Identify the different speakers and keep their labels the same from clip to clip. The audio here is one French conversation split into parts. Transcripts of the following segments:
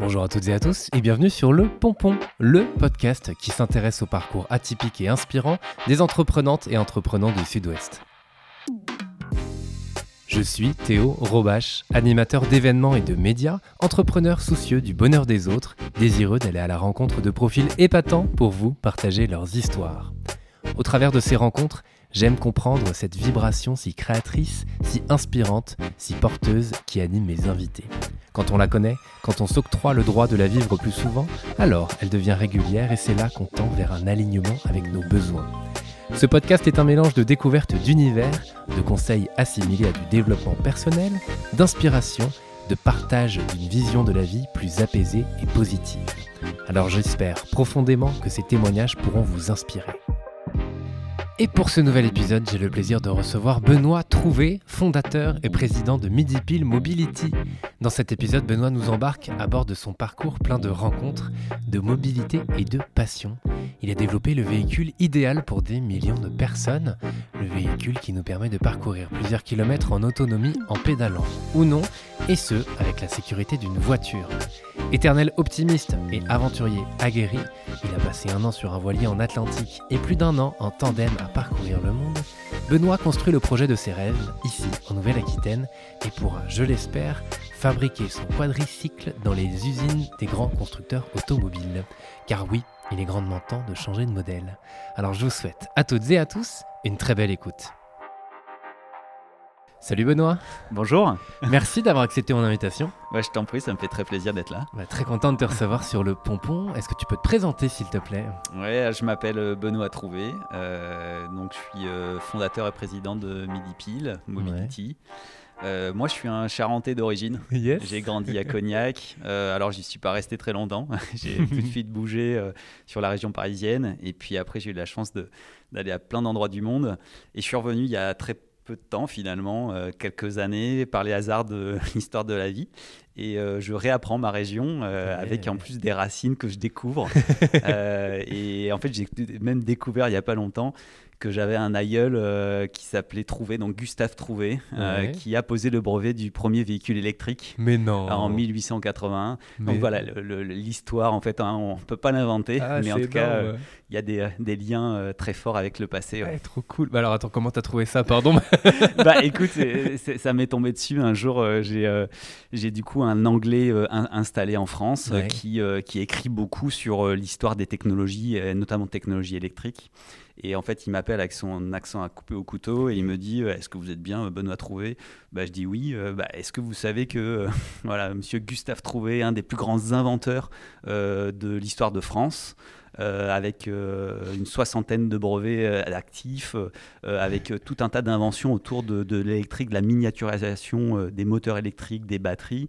Speaker 1: Bonjour à toutes et à tous et bienvenue sur Le Pompon, le podcast qui s'intéresse au parcours atypique et inspirant des entreprenantes et entreprenants du Sud-Ouest. Je suis Théo Robache, animateur d'événements et de médias, entrepreneur soucieux du bonheur des autres, désireux d'aller à la rencontre de profils épatants pour vous partager leurs histoires. Au travers de ces rencontres, j'aime comprendre cette vibration si créatrice, si inspirante, si porteuse qui anime mes invités. Quand on la connaît, quand on s'octroie le droit de la vivre plus souvent, alors elle devient régulière et c'est là qu'on tend vers un alignement avec nos besoins. Ce podcast est un mélange de découvertes d'univers, de conseils assimilés à du développement personnel, d'inspiration, de partage d'une vision de la vie plus apaisée et positive. Alors j'espère profondément que ces témoignages pourront vous inspirer. Et pour ce nouvel épisode, j'ai le plaisir de recevoir Benoît Trouvé, fondateur et président de Midipil Mobility. Dans cet épisode, Benoît nous embarque à bord de son parcours plein de rencontres, de mobilité et de passion. Il a développé le véhicule idéal pour des millions de personnes, le véhicule qui nous permet de parcourir plusieurs kilomètres en autonomie en pédalant ou non, et ce, avec la sécurité d'une voiture. Éternel optimiste et aventurier aguerri, il a passé un an sur un voilier en Atlantique et plus d'un an en tandem à parcourir le monde. Benoît construit le projet de ses rêves, ici en Nouvelle-Aquitaine, et pourra, je l'espère, fabriquer son quadricycle dans les usines des grands constructeurs automobiles. Car oui, il est grandement temps de changer de modèle. Alors je vous souhaite à toutes et à tous une très belle écoute. Salut Benoît.
Speaker 2: Bonjour.
Speaker 1: Merci d'avoir accepté mon invitation.
Speaker 2: Ouais, je t'en prie, ça me fait très plaisir d'être là.
Speaker 1: Bah, très content de te recevoir sur le pompon. Est-ce que tu peux te présenter s'il te plaît?
Speaker 2: Ouais, je m'appelle euh, Benoît Trouvé. Euh, donc je suis euh, fondateur et président de Midipil Mobility. Moi, je suis un Charentais d'origine.
Speaker 1: Yes.
Speaker 2: J'ai grandi à Cognac. alors, j'y suis pas resté très longtemps. j'ai plus de de bouger sur la région parisienne. Et puis après, j'ai eu la chance d'aller à plein d'endroits du monde. Et je suis revenu il y a très peu de temps finalement, euh, quelques années, par les hasards de l'histoire de la vie. Et euh, je réapprends ma région euh, avec en plus des racines que je découvre. et en fait, j'ai même découvert il n'y a pas longtemps que j'avais un aïeul euh, qui s'appelait Trouvé, donc Gustave Trouvé, euh, qui a posé le brevet du premier véhicule électrique.
Speaker 1: Mais non.
Speaker 2: En 1881. Donc voilà, l'histoire, en fait, hein, on ne peut pas l'inventer, ah, mais en tout cas, il y a des, des liens euh, très forts avec le passé.
Speaker 1: Ouais. trop cool. Bah alors attends, comment t'as trouvé ça, pardon?
Speaker 2: Bah écoute, ça m'est tombé dessus un jour. j'ai j'ai du coup un anglais installé en France qui, qui écrit beaucoup sur l'histoire des technologies, notamment technologies électriques. Et en fait, il m'appelle avec son accent à couper au couteau et il me dit euh, Est-ce que vous êtes bien, euh, Benoît Trouvé? Bah, Je dis oui. Euh, bah, Est-ce que vous savez que voilà, monsieur Gustave Trouvé, un des plus grands inventeurs de l'histoire de France, avec une soixantaine de brevets actifs, avec tout un tas d'inventions autour de, l'électrique, de la miniaturisation des moteurs électriques, des batteries.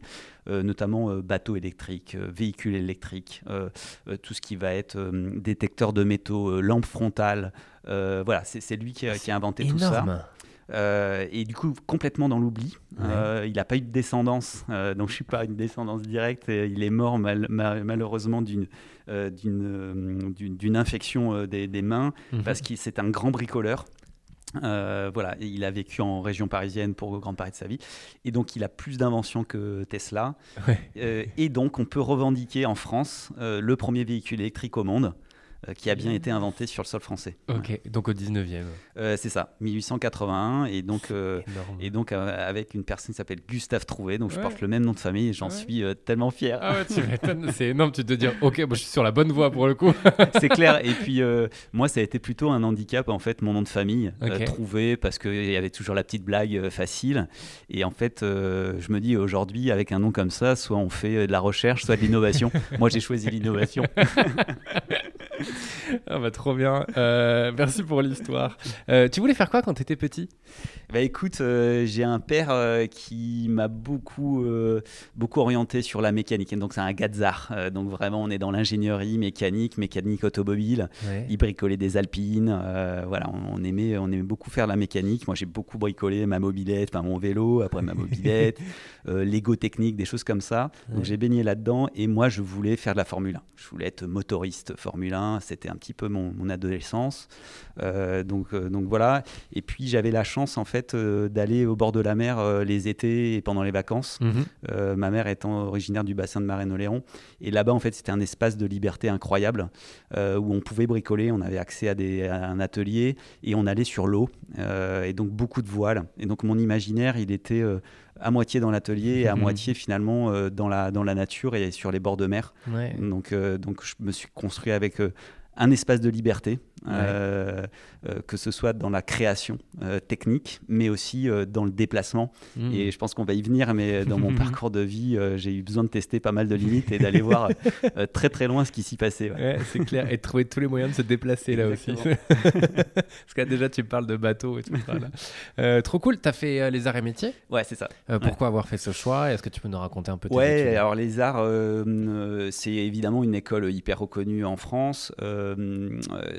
Speaker 2: Euh, notamment euh, bateaux électriques, euh, véhicules électriques, tout ce qui va être détecteur de métaux, lampe frontale. voilà, c'est lui qui a inventé tout ça. Et du coup, complètement dans l'oubli. il n'a pas eu de descendance, donc je suis pas une descendance directe. il est mort malheureusement d'une d'une infection des, des mains, mhm. parce que c'est un grand bricoleur. Euh, voilà, il a vécu en région parisienne pour grande partie de sa vie, et donc il a plus d'inventions que Tesla. Euh, et donc on peut revendiquer en France euh, le premier véhicule électrique au monde. Euh, qui a bien été inventé sur le sol français.
Speaker 1: Ok, donc au 19e.
Speaker 2: Euh, c'est ça, 1881, et donc, euh, et donc avec une personne qui s'appelle Gustave Trouvé, donc je porte le même nom de famille et j'en suis tellement fier.
Speaker 1: Ah ouais, tu m'étonnes, c'est énorme, tu te dire, ok, je suis sur la bonne voie pour le coup.
Speaker 2: c'est clair, et puis moi ça a été plutôt un handicap en fait, mon nom de famille, Trouvé, parce qu'il y avait toujours la petite blague facile, et en fait je me dis aujourd'hui avec un nom comme ça, soit on fait de la recherche, soit de l'innovation. moi j'ai choisi l'innovation.
Speaker 1: Ah bah trop bien. Euh, merci pour l'histoire. Euh, tu voulais faire quoi quand tu étais petit?
Speaker 2: Bah écoute, euh, j'ai un père qui m'a beaucoup, beaucoup orienté sur la mécanique. Donc c'est un gazard. donc vraiment, on est dans l'ingénierie mécanique, mécanique automobile. Il bricolait des alpines. voilà, on, aimait, on aimait beaucoup faire la mécanique. Moi, j'ai beaucoup bricolé ma mobilette, enfin, mon vélo, après ma mobilette, Lego technique, des choses comme ça. Donc j'ai baigné là-dedans et moi, je voulais faire de la Formule 1. Je voulais être motoriste Formule 1 c'était un petit peu mon, mon adolescence. donc, donc voilà. Et puis j'avais la chance en fait d'aller au bord de la mer les étés et pendant les vacances. Mhm. ma mère étant originaire du bassin de Marraine-Oléron. Et là-bas, en fait, c'était un espace de liberté incroyable où on pouvait bricoler. On avait accès à, des, à un atelier et on allait sur l'eau. et donc beaucoup de voiles. Et donc mon imaginaire, il était à moitié dans l'atelier et à mhm. moitié finalement euh, dans, la, dans la nature et sur les bords de mer. Donc, euh, donc je me suis construit avec euh, un espace de liberté euh, euh, que ce soit dans la création euh, technique, mais aussi dans le déplacement. Mmh. Et je pense qu'on va y venir, mais dans mon parcours de vie, j'ai eu besoin de tester pas mal de limites et d'aller voir très très loin ce qui s'y passait.
Speaker 1: c'est clair, et de trouver tous les moyens de se déplacer là aussi. Parce que déjà, tu parles de bateau et tout ça. trop cool, tu as fait les arts et métiers?
Speaker 2: Ouais, c'est ça.
Speaker 1: pourquoi avoir fait ce choix? Est-ce que tu peux nous raconter un peu
Speaker 2: Ouais, alors les arts, c'est évidemment une école hyper reconnue en France.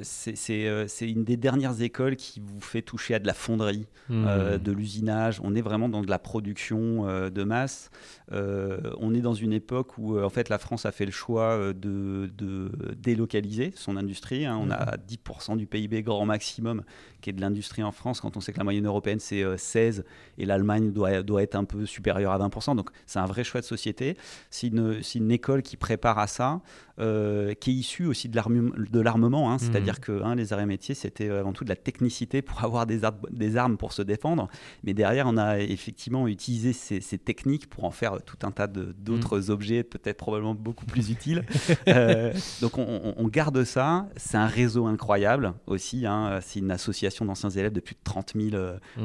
Speaker 2: c'est c'est une des dernières écoles qui vous fait toucher à de la fonderie, hmm. euh, de l'usinage. On est vraiment dans de la production euh, de masse. on est dans une époque où en fait la France a fait le choix de, délocaliser son industrie. Hein. On a 10% hmm. du PIB grand maximum qui est de l'industrie en France, quand on sait que la moyenne européenne c'est 16 et l'Allemagne doit, doit être un peu supérieure à 20%. Donc c'est un vrai choix de société. C'est une, une, école qui prépare à ça. Euh, qui est issu aussi de l'armement, hein, c'est-à-dire mmh. que hein, les arts et métiers, c'était avant tout de la technicité pour avoir des, des, armes pour se défendre, mais derrière, on a effectivement utilisé ces, techniques pour en faire tout un tas d'autres mmh. objets, peut-être probablement beaucoup plus utiles. Euh, donc on, garde ça, c'est un réseau incroyable aussi, hein, c'est une association d'anciens élèves de plus de 30 000,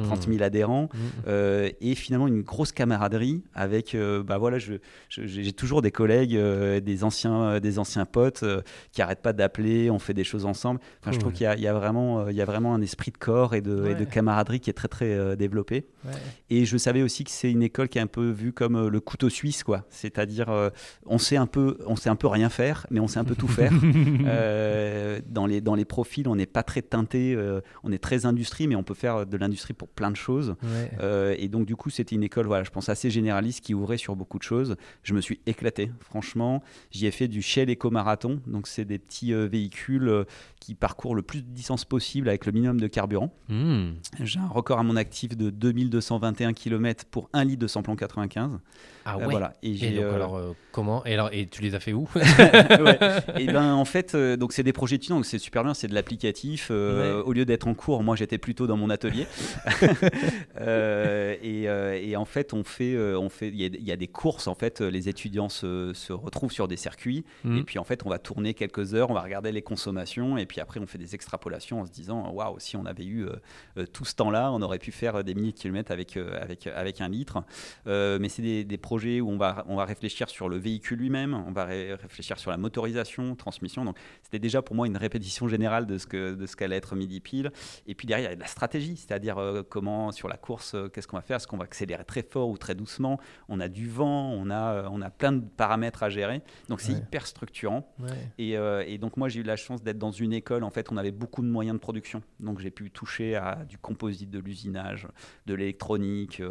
Speaker 2: 30 000 adhérents, mmh. euh, et finalement une grosse camaraderie avec, bah voilà, j'ai je, toujours des collègues, des anciens, des anciens potes euh, qui arrêtent pas d'appeler, on fait des choses ensemble. Enfin, je trouve qu'il y, a vraiment, euh, il y a vraiment un esprit de corps et de, de camaraderie qui est très très euh, développé. Et je savais aussi que c'est une école qui est un peu vue comme le couteau suisse, quoi. C'est-à-dire, on sait un peu, on sait un peu rien faire, mais on sait un peu tout faire. dans les dans les profils, on n'est pas très teinté, on est très industrie, mais on peut faire de l'industrie pour plein de choses. et donc du coup, c'était une école, voilà, je pense assez généraliste qui ouvrait sur beaucoup de choses. Je me suis éclaté, franchement. J'y ai fait du Shell éco-marathon. Donc, c'est des petits euh, véhicules euh, qui parcourent le plus de distance possible avec le minimum de carburant. Hmm. J'ai un record à mon actif de 2221 km pour 1 litre de samplon 95.
Speaker 1: Ah ouais. voilà. Et, et donc, alors comment et alors et tu les as fait où
Speaker 2: Et ben en fait donc c'est des projets étudiants donc c'est super bien c'est de l'applicatif au lieu d'être en cours moi j'étais plutôt dans mon atelier et, et, en fait on fait on fait il y, a des courses en fait les étudiants se, se retrouvent sur des circuits hmm. et puis en fait on va tourner quelques heures on va regarder les consommations et puis après on fait des extrapolations en se disant waouh si on avait eu tout ce temps là on aurait pu faire des milliers de kilomètres avec avec avec un litre mais c'est des, des projets où on va, on va réfléchir sur le véhicule lui-même, on va réfléchir sur la motorisation, transmission. Donc, c'était déjà pour moi une répétition générale de ce que de ce qu'allait être Midi Pile. Et puis derrière, il y a de la stratégie, c'est-à-dire euh, comment sur la course, euh, qu'est-ce qu'on va faire? Est-ce qu'on va accélérer très fort ou très doucement? On a du vent, on a, euh, on a plein de paramètres à gérer. Donc, c'est hyper structurant. Et, et, donc, moi, j'ai eu la chance d'être dans une école. En fait, on avait beaucoup de moyens de production. Donc, j'ai pu toucher à du composite, de l'usinage, de l'électronique,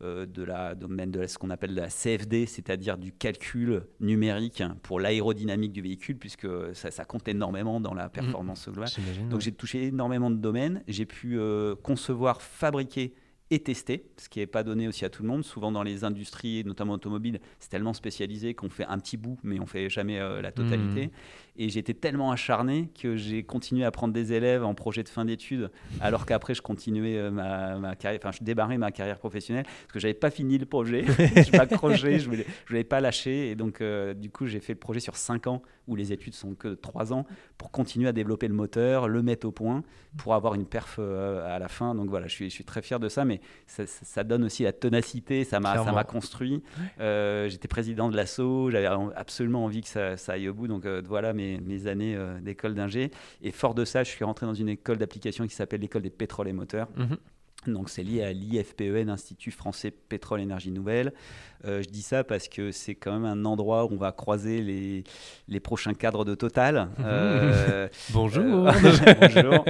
Speaker 2: de la domaine de ce qu'on appelle la CFD, c'est-à-dire du calcul numérique pour l'aérodynamique du véhicule, puisque ça, compte énormément dans la mmh. performance globale. Donc j'ai touché énormément de domaines. J'ai pu euh, concevoir, fabriquer et tester, ce qui n'est pas donné aussi à tout le monde. Souvent dans les industries, notamment automobiles, c'est tellement spécialisé qu'on fait un petit bout, mais on fait jamais euh, la totalité. Mmh. Et j'étais tellement acharné que j'ai continué à prendre des élèves en projet de fin d'études, alors qu'après je continuais euh, ma, carrière, enfin je débarrais ma carrière professionnelle, parce que j'avais pas fini le projet. je m'accrochais, je voulais, je voulais pas lâcher. Et donc euh, du coup j'ai fait le projet sur 5 ans, où les études sont que 3 ans, pour continuer à développer le moteur, le mettre au point, pour avoir une perf à la fin. Donc voilà, je suis, je suis très fier de ça, mais ça, donne aussi la ténacité, ça m'a construit. Euh, j'étais président de l'ASSO, j'avais absolument envie que ça, aille au bout. Donc euh, voilà mes, mes années euh, d'école d'ingé. Et fort de ça, je suis rentré dans une école d'application qui s'appelle l'école des pétroles et moteurs. Mhm. Donc c'est lié à l'IFPEN, Institut français pétrole énergie nouvelle. Euh, je dis ça parce que c'est quand même un endroit où on va croiser les, les prochains cadres de Total.
Speaker 1: Euh, bonjour.
Speaker 2: Euh, bonjour.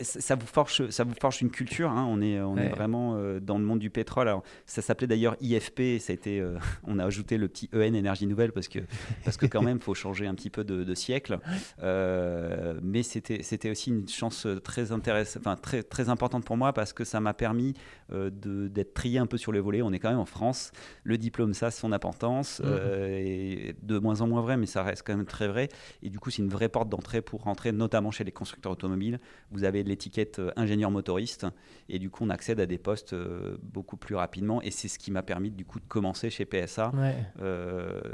Speaker 2: ça, vous forge, ça vous forge une culture. Hein. On, est, on est vraiment dans le monde du pétrole. Alors, ça s'appelait d'ailleurs IFP. Ça a été, on a ajouté le petit EN énergie nouvelle parce que, parce que quand même, il faut changer un petit peu de, de siècle. mais c'était aussi une chance très, intéressante, enfin, très, très importante pour moi parce que ça m'a permis d'être trié un peu sur les volets. On est quand même en France. Le diplôme, ça, son importance, euh, et de moins en moins vrai, mais ça reste quand même très vrai. Et du coup, c'est une vraie porte d'entrée pour rentrer, notamment chez les constructeurs automobiles. Vous avez l'étiquette euh, ingénieur motoriste, et du coup, on accède à des postes euh, beaucoup plus rapidement. Et c'est ce qui m'a permis, du coup, de commencer chez PSA.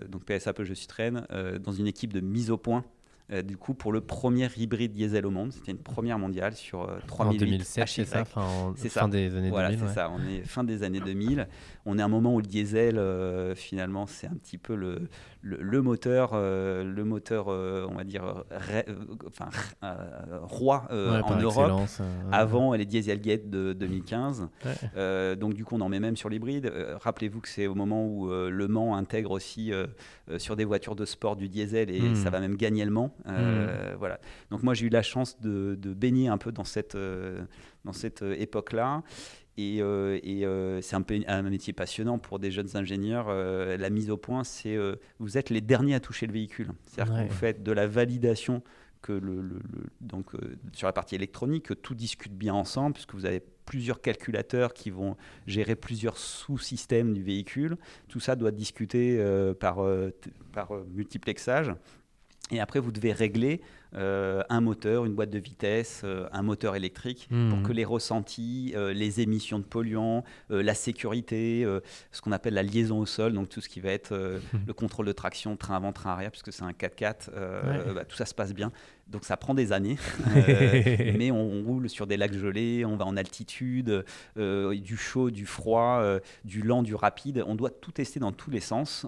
Speaker 2: donc, PSA Peugeot Citroën, dans une équipe de mise au point euh, du coup, pour le premier hybride diesel au monde. C'était une première mondiale sur euh, 3000
Speaker 1: En 2007, c'est ça, fin, fin des années
Speaker 2: voilà,
Speaker 1: 2000.
Speaker 2: Voilà, c'est ça. On est fin des années 2000. On est à un moment où le diesel, euh, finalement, c'est un petit peu le, le, moteur, le moteur, on va dire, enfin, roi en Europe. avant les Dieselgate de 2015. donc, du coup, on en met même sur l'hybride. Rappelez-vous que c'est au moment où Le Mans intègre aussi sur des voitures de sport du diesel et hmm. ça va même gagner le Mans. Euh, voilà. Donc moi j'ai eu la chance de, baigner un peu dans cette, euh, dans cette euh, époque-là. Et, c'est un, métier passionnant pour des jeunes ingénieurs. la mise au point, c'est vous êtes les derniers à toucher le véhicule. C'est-à-dire que vous faites de la validation que le, donc sur la partie électronique, que tout discute bien ensemble, puisque vous avez plusieurs calculateurs qui vont gérer plusieurs sous-systèmes du véhicule. Tout ça doit discuter par, par multiplexage. Et après, vous devez régler euh, un moteur, une boîte de vitesse, euh, un moteur électrique, pour hmm. que les ressentis, euh, les émissions de polluants, la sécurité, ce qu'on appelle la liaison au sol, donc tout ce qui va être le contrôle de traction, train avant, train arrière, puisque c'est un 4x4, bah, tout ça se passe bien. Donc ça prend des années, mais on, roule sur des lacs gelés, on va en altitude, du chaud, du froid, du lent, du rapide. On doit tout tester dans tous les sens.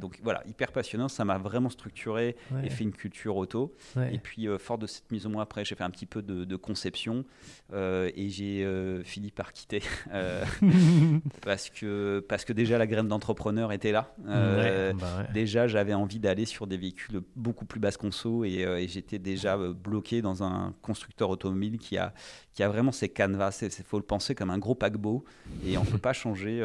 Speaker 2: donc voilà, hyper passionnant. Ça m'a vraiment structuré et fait une culture auto. Et puis, euh, fort de cette mise au moins après, j'ai fait un petit peu de, conception euh, et j'ai euh, fini par quitter parce, que, parce que déjà la graine d'entrepreneur était là. Bah déjà, j'avais envie d'aller sur des véhicules beaucoup plus basse conso et, j'étais déjà bloqué dans un constructeur automobile qui a, qui a vraiment ses canevas. Il faut le penser comme un gros paquebot et on ne peut pas changer.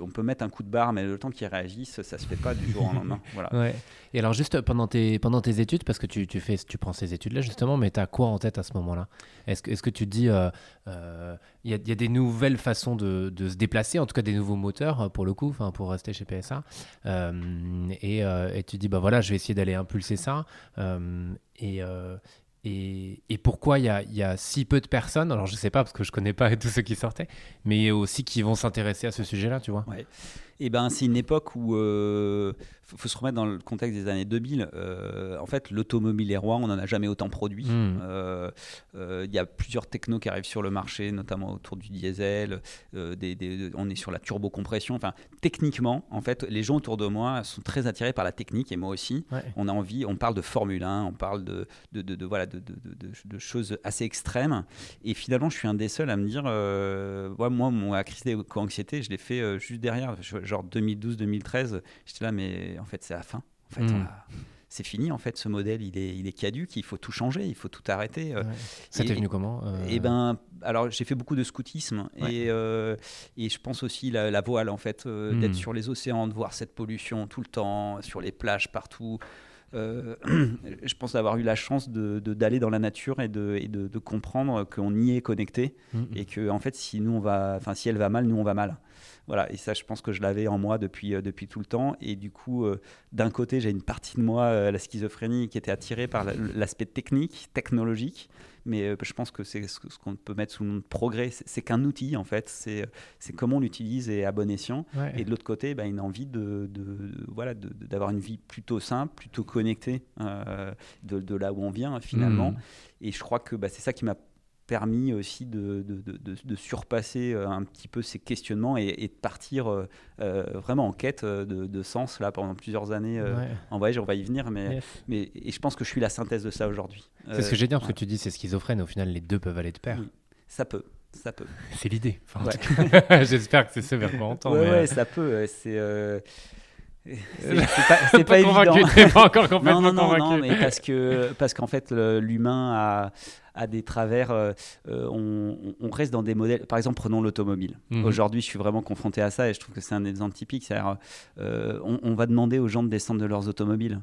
Speaker 2: on peut mettre un coup de barre, mais le temps qu'il réagisse, ça se fait pas du jour au lendemain. Voilà.
Speaker 1: Et alors, juste pendant tes, pendant tes études, parce que tu, tu fais, tu prends ces études-là justement, mais tu as quoi en tête à ce moment-là? Est-ce que, est que tu te dis, il euh, euh, y, a, y, a, des nouvelles façons de, de, se déplacer, en tout cas des nouveaux moteurs euh, pour le coup, pour rester chez PSA, et, et, tu dis, bah voilà, je vais essayer d'aller impulser ça. et, et, pourquoi il y a, si peu de personnes, alors je sais pas parce que je connais pas tous ceux qui sortaient, mais aussi qui vont s'intéresser à ce sujet-là, tu vois.
Speaker 2: Et ben c'est une époque où il faut se remettre dans le contexte des années 2000. Euh, en fait, l'automobile est roi, on n'en a jamais autant produit. Hmm. Euh, euh, il y a plusieurs technos qui arrivent sur le marché, notamment autour du diesel. Des, on est sur la turbocompression. Enfin, techniquement, en fait, les gens autour de moi sont très attirés par la technique et moi aussi. On a envie, on parle de Formule 1, on parle de, de, de voilà, de, choses assez extrêmes. Et finalement, je suis un des seuls à me dire, moi, mon crise d'éco-anxiété, je l'ai fait juste derrière, genre 2012-2013. J'étais là, mais en fait, c'est la fin. En fait, hmm. c'est fini. En fait, ce modèle, il est, il est caduque. Il faut tout changer. Il faut tout arrêter. Euh.
Speaker 1: Ça t'est venu comment
Speaker 2: euh Eh ben, alors j'ai fait beaucoup de scoutisme et, euh, et je pense aussi la, la voile, en fait, d'être hmm. sur les océans, de voir cette pollution tout le temps, sur les plages partout. je pense avoir eu la chance d'aller de, d'aller dans la nature et de, et de, comprendre qu'on y est connecté hmm. et que en fait si nous on va, enfin si elle va mal, nous on va mal. Voilà, et ça, je pense que je l'avais en moi depuis, euh, depuis tout le temps. Et du coup, euh, d'un côté, j'ai une partie de moi, euh, la schizophrénie, qui était attirée par l'aspect technique, technologique. Mais je pense que c'est ce qu'on peut mettre sous le nom de progrès. C'est qu'un outil, en fait. C'est comment on l'utilise et à bon escient. Et de l'autre côté, bah, une envie de, voilà, d'avoir une vie plutôt simple, plutôt connectée de, de, là où on vient, finalement. Mmh. Et je crois que bah, c'est ça qui m'a permis aussi de, de, de, surpasser euh, un petit peu ces questionnements et, de partir euh, euh, vraiment en quête de, sens là pendant plusieurs années en voyage. On va y venir, mais, mais et je pense que je suis la synthèse de ça aujourd'hui.
Speaker 1: C'est ce que j'ai dit, parce que tu dis c'est schizophrène. Au final, les deux peuvent aller de pair.
Speaker 2: ça peut. ça peut.
Speaker 1: C'est l'idée. J'espère que c'est ce vers quoi on
Speaker 2: Ouais, ouais, ça peut. C'est. C'est pas,
Speaker 1: évident. pas encore complètement
Speaker 2: non, non, non, mais parce que parce qu'en fait l'humain a, a, des travers. Euh, euh, on, reste dans des modèles. Par exemple, prenons l'automobile. Mhm. Aujourd'hui, je suis vraiment confronté à ça et je trouve que c'est un exemple typique. C'est-à-dire, euh, on, on, va demander aux gens de descendre de leurs automobiles.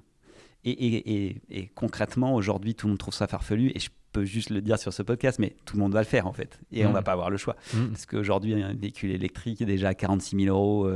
Speaker 2: Et, et, et, concrètement, aujourd'hui, tout le monde trouve ça farfelu. Et je peux juste le dire sur ce podcast, mais tout le monde va le faire en fait. Et on on va pas avoir le choix. Mhm. Parce qu'aujourd'hui, un véhicule électrique est déjà à 46 000 euros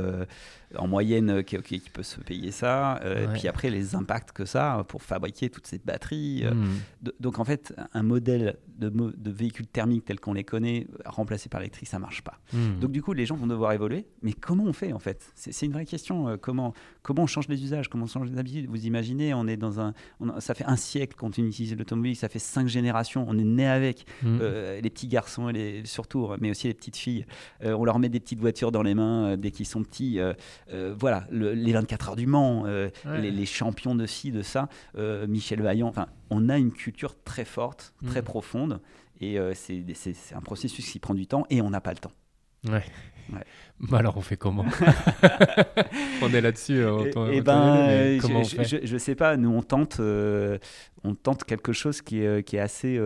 Speaker 2: en moyenne euh, qui, qui, peut se payer ça. Euh, et puis après, les impacts que ça pour fabriquer toutes ces batteries. Euh, hmm. donc en fait, un modèle de, de véhicules thermiques tel qu'on les connaît, remplacé par l'électrique, ça marche pas. Hmm. Donc du coup, les gens vont devoir évoluer. Mais comment on fait en fait? C'est une vraie question. comment, comment on change les usages Comment on change les habitudes? Vous imaginez, on est dans un. ça fait un siècle qu'on utilise l'automobile, ça fait cinq générations. On est né avec. Hmm. les petits garçons, et les, surtout, mais aussi les petites filles. on leur met des petites voitures dans les mains dès qu'ils sont petits. Euh, voilà, les 24 heures du Mans, euh, les, champions de ci, de ça, euh, Michel Vaillant. Enfin, on a une culture très forte, très mm. profonde, et c'est un processus qui prend du temps, et on n'a pas le temps.
Speaker 1: Ouais. alors on fait comment? On est là-dessus.
Speaker 2: Eh ben, je, ne sais pas. Nous on tente, on tente quelque chose qui est, qui est assez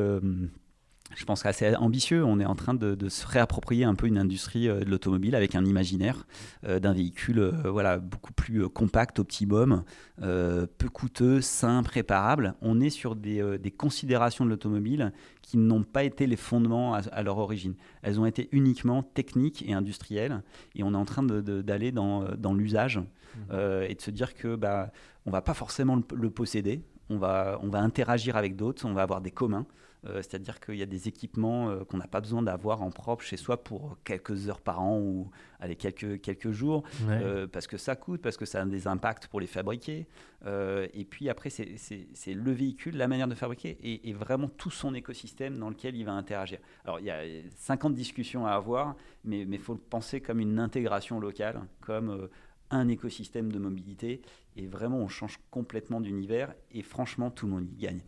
Speaker 2: je pense, assez ambitieux. On est en train de, se réapproprier un peu une industrie euh, de l'automobile avec un imaginaire euh, d'un véhicule euh, voilà, beaucoup plus compact, optimum, peu coûteux, simple, réparable. On est sur des, considérations de l'automobile qui n'ont pas été les fondements à, leur origine. Elles ont été uniquement techniques et industrielles. Et on est en train d'aller dans, dans l'usage mmh. et de se dire que bah, on va pas forcément le, le posséder. On va, on va interagir avec d'autres, on va avoir des communs. Euh, c'est-à-dire qu'il y a des équipements euh, qu'on n'a pas besoin d'avoir en propre chez soi pour quelques heures par an ou allez, quelques, quelques jours, euh, parce que ça coûte, parce que ça a des impacts pour les fabriquer. et puis après, c'est le véhicule, la manière de fabriquer et, vraiment tout son écosystème dans lequel il va interagir. Alors il y a 50 discussions à avoir, mais il faut le penser comme une intégration locale, comme un écosystème de mobilité et vraiment on change complètement d'univers et franchement tout le monde y gagne.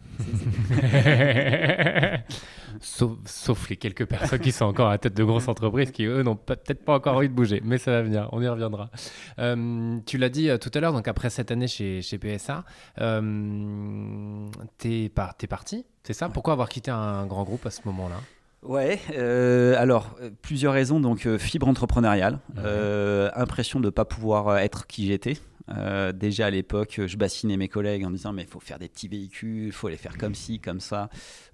Speaker 1: sauf, les quelques personnes qui sont encore à la tête de grosses entreprises qui eux n'ont peut-être pas encore envie de bouger, mais ça va venir, on y reviendra. Euh, tu l'as dit euh, tout à l'heure, donc après cette année chez, chez PSA, euh, t'es, parti, c'est ça? Pourquoi avoir quitté un grand groupe à ce moment-là?
Speaker 2: Ouais, euh, alors plusieurs raisons. Donc fibre entrepreneuriale, impression de ne pas pouvoir être qui j'étais. Euh, déjà à l'époque, je bassinais mes collègues en disant mais il faut faire des petits véhicules, il faut les faire comme ci, comme ça.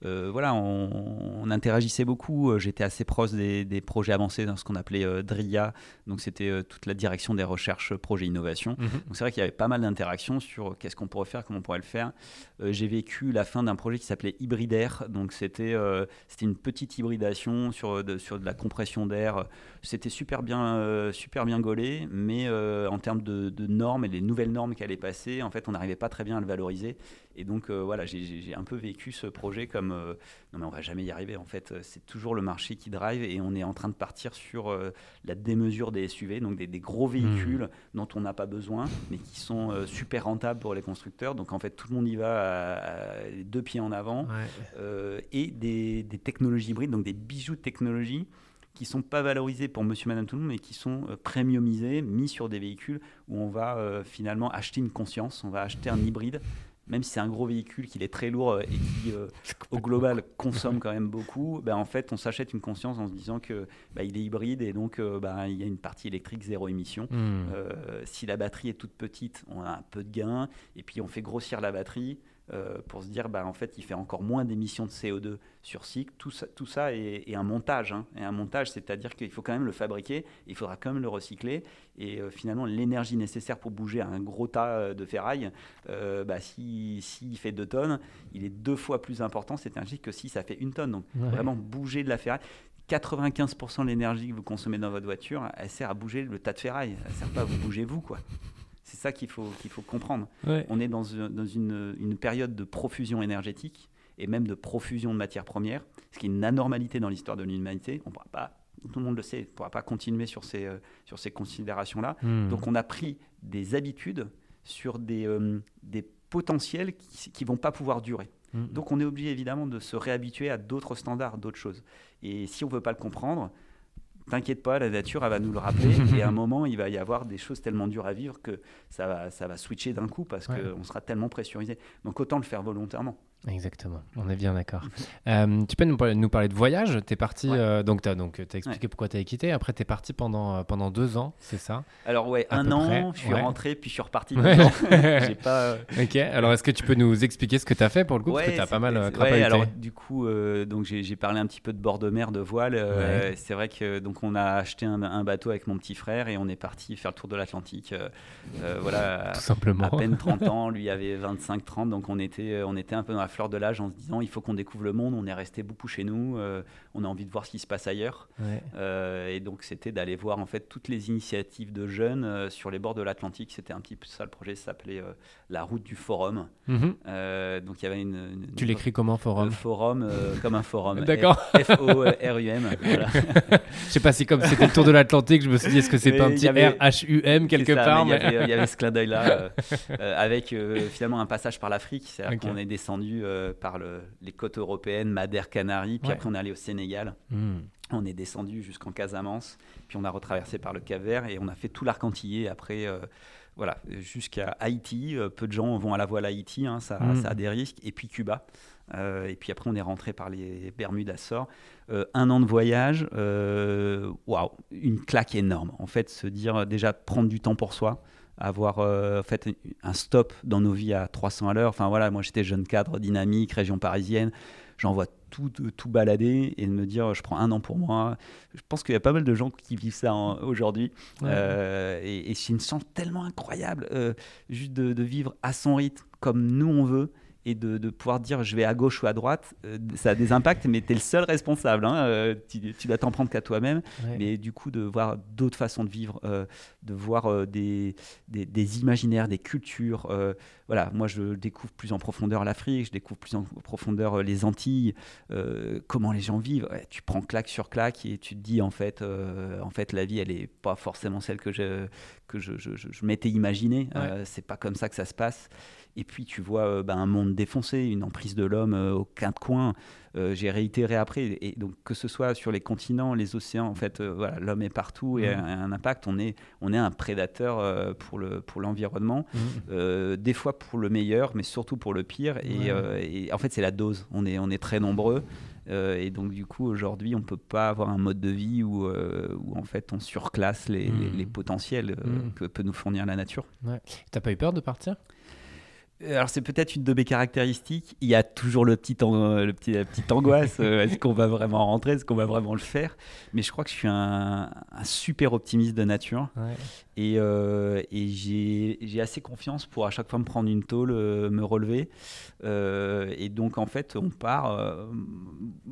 Speaker 2: Euh, voilà, on, interagissait beaucoup. Euh, j'étais assez proche des, projets avancés dans ce qu'on appelait DRIA, donc c'était toute la direction des recherches, projets, innovation. Mhm. Donc c'est vrai qu'il y avait pas mal d'interactions sur qu'est-ce qu'on pourrait faire, comment on pourrait le faire. J'ai vécu la fin d'un projet qui s'appelait Hybridaire, donc c'était c'était une petite hybridation sur de, sur de la compression d'air. C'était super bien super bien gaulé, mais en termes de, de normes les nouvelles normes qui allaient passer, en fait, on n'arrivait pas très bien à le valoriser. Et donc, euh, voilà, j'ai un peu vécu ce projet comme euh, non, mais on va jamais y arriver. En fait, c'est toujours le marché qui drive et on est en train de partir sur euh, la démesure des SUV, donc des, gros véhicules mmh. dont on n'a pas besoin, mais qui sont super rentables pour les constructeurs. Donc, en fait, tout le monde y va à, deux pieds en avant. et des, des technologies hybrides, donc des bijoux de technologie qui sont pas valorisés pour monsieur, madame, tout le monde, mais qui sont euh, premiumisés, mis sur des véhicules où on va euh, finalement acheter une conscience, on va acheter un hybride, même si c'est un gros véhicule, qu'il est très lourd euh, et qui, au global, consomme quand même beaucoup, ben, en fait, on s'achète une conscience en se disant que ben, il est hybride et donc ben, il y a une partie électrique zéro émission. Hmm. si la batterie est toute petite, on a un peu de gain, et puis on fait grossir la batterie. Euh, pour se dire, bah, en fait, il fait encore moins d'émissions de CO2 sur cycle. Tout ça, tout ça est, un montage. Hein. Et un montage, c'est-à-dire qu'il faut quand même le fabriquer, il faudra quand même le recycler. Et euh, finalement, l'énergie nécessaire pour bouger un gros tas euh, de ferraille, bah, s'il si, fait 2 tonnes, il est deux fois plus important cette énergie que si ça fait une tonne. Donc, vraiment bouger de la ferraille. 95% de l'énergie que vous consommez dans votre voiture, elle sert à bouger le tas de ferraille. Elle ne sert pas à vous bouger vous, quoi. C'est ça qu'il faut, qu'il faut comprendre. On est dans, dans une, une, période de profusion énergétique et même de profusion de matières premières, ce qui est une anormalité dans l'histoire de l'humanité. On pourra pas, tout le monde le sait, on ne pourra pas continuer sur ces, euh, sur ces considérations-là. Hmm. Donc on a pris des habitudes sur des, euh, des potentiels qui ne vont pas pouvoir durer. Mm. Donc on est obligé évidemment de se réhabituer à d'autres standards, d'autres choses. Et si on veut pas le comprendre, t'inquiète pas, la nature, elle va nous le rappeler. et à un moment, il va y avoir des choses tellement dures à vivre que ça va, ça va switcher d'un coup parce qu'on sera tellement pressurisé. Donc autant le faire volontairement.
Speaker 1: Exactement, on est bien d'accord. Euh, tu peux nous parler, nous parler de voyage? Tu es parti, euh, donc tu as, donc, as expliqué pourquoi tu as quitté. Après, tu es parti pendant, euh, pendant deux ans, c'est ça?
Speaker 2: Alors, ouais, un an, je suis rentré, puis je suis reparti deux ans.
Speaker 1: pas, Ok, alors est-ce que tu peux nous expliquer ce que tu as fait pour le coup? Parce que tu as pas mal
Speaker 2: ouais, alors du coup, donc j'ai parlé un petit peu de bord de mer, de voile. c'est vrai que donc on a acheté un, un, bateau avec mon petit frère et on est parti faire le tour de l'Atlantique. voilà,
Speaker 1: Tout simplement.
Speaker 2: à peine 30 ans, lui avait 25-30, donc on était, on était un peu dans la fleur de l'âge en se disant il faut qu'on découvre le monde. On est resté beaucoup chez nous, euh, on a envie de voir ce qui se passe ailleurs. Euh, et donc c'était d'aller voir en fait toutes les initiatives de jeunes euh, sur les bords de l'Atlantique. C'était un petit peu ça le projet, ça s'appelait la route du forum. Mhm. donc il y avait une.
Speaker 1: tu l'écris comment forum?
Speaker 2: Forum comme un forum.
Speaker 1: D'accord.
Speaker 2: F O R U M. Voilà.
Speaker 1: je sais pas si comme c'était le tour de l'Atlantique, je me suis dit est-ce que c'est pas un petit R H U M quelque part
Speaker 2: Il y, avait ce clin d'œil là avec finalement un passage par l'Afrique. C'est-à-dire qu'on est descendu par le, les côtes européennes, Madère, Canaries, puis après on est allé au Sénégal. Hmm. On est descendu jusqu'en Casamance, puis on a retraversé par le Cap-Vert et on a fait tout l'arc antillais après. Euh, voilà, jusqu'à Haïti. Euh, peu de gens vont à la voile à Haïti, hein, ça, hmm. ça, a des risques. Et puis Cuba. Euh, et puis après, on est rentré par les Bermudes Açores. un an de voyage, waouh, une claque énorme. En fait, se dire déjà prendre du temps pour soi, avoir euh, fait un stop dans nos vies à 300 à l'heure. Enfin voilà, moi j'étais jeune cadre, dynamique, région parisienne. J'en vois tout, tout balader et de me dire je prends un an pour moi. Je pense qu'il y a pas mal de gens qui vivent ça aujourd'hui. Euh, et, c'est une chance tellement incroyable euh, juste de, de, vivre à son rythme comme nous on veut et de, pouvoir dire je vais à gauche ou à droite, euh, ça a des impacts, mais tu es le seul responsable. Hein, euh, tu, dois t'en prendre qu'à toi-même. Mais du coup, de voir d'autres façons de vivre, euh, de voir des, des, imaginaires, des cultures. voilà, moi, je découvre plus en profondeur l'Afrique, je découvre plus en profondeur les Antilles, comment les gens vivent. tu prends claque sur claque et tu te dis en fait, en fait la vie, elle n'est pas forcément celle que je, que je, je, je m'étais imaginée. c'est pas comme ça que ça se passe. Et puis tu vois euh, bah, un monde défoncé, une emprise de l'homme euh, au quatre coins. Euh, j'ai réitéré après, et donc que ce soit sur les continents, les océans, en fait, voilà, l'homme est partout et a un, impact. On est, on est un prédateur pour le pour l'environnement, mmh. des fois pour le meilleur, mais surtout pour le pire. Et, en fait, c'est la dose. On est on est très nombreux. et donc du coup aujourd'hui on peut pas avoir un mode de vie où, où en fait on surclasse les, mmh. les, potentiels mmh. que peut nous fournir la nature.
Speaker 1: Ouais. T'as pas eu peur de partir?
Speaker 2: Alors c'est peut-être une de mes caractéristiques. Il y a toujours le petit, le petit la petite angoisse. Euh, est-ce qu'on va vraiment rentrer Est-ce qu'on va vraiment le faire? Mais je crois que je suis un, super optimiste de nature. Et, euh, et j'ai assez confiance pour à chaque fois me prendre une tôle, euh, me relever. et donc en fait, on part.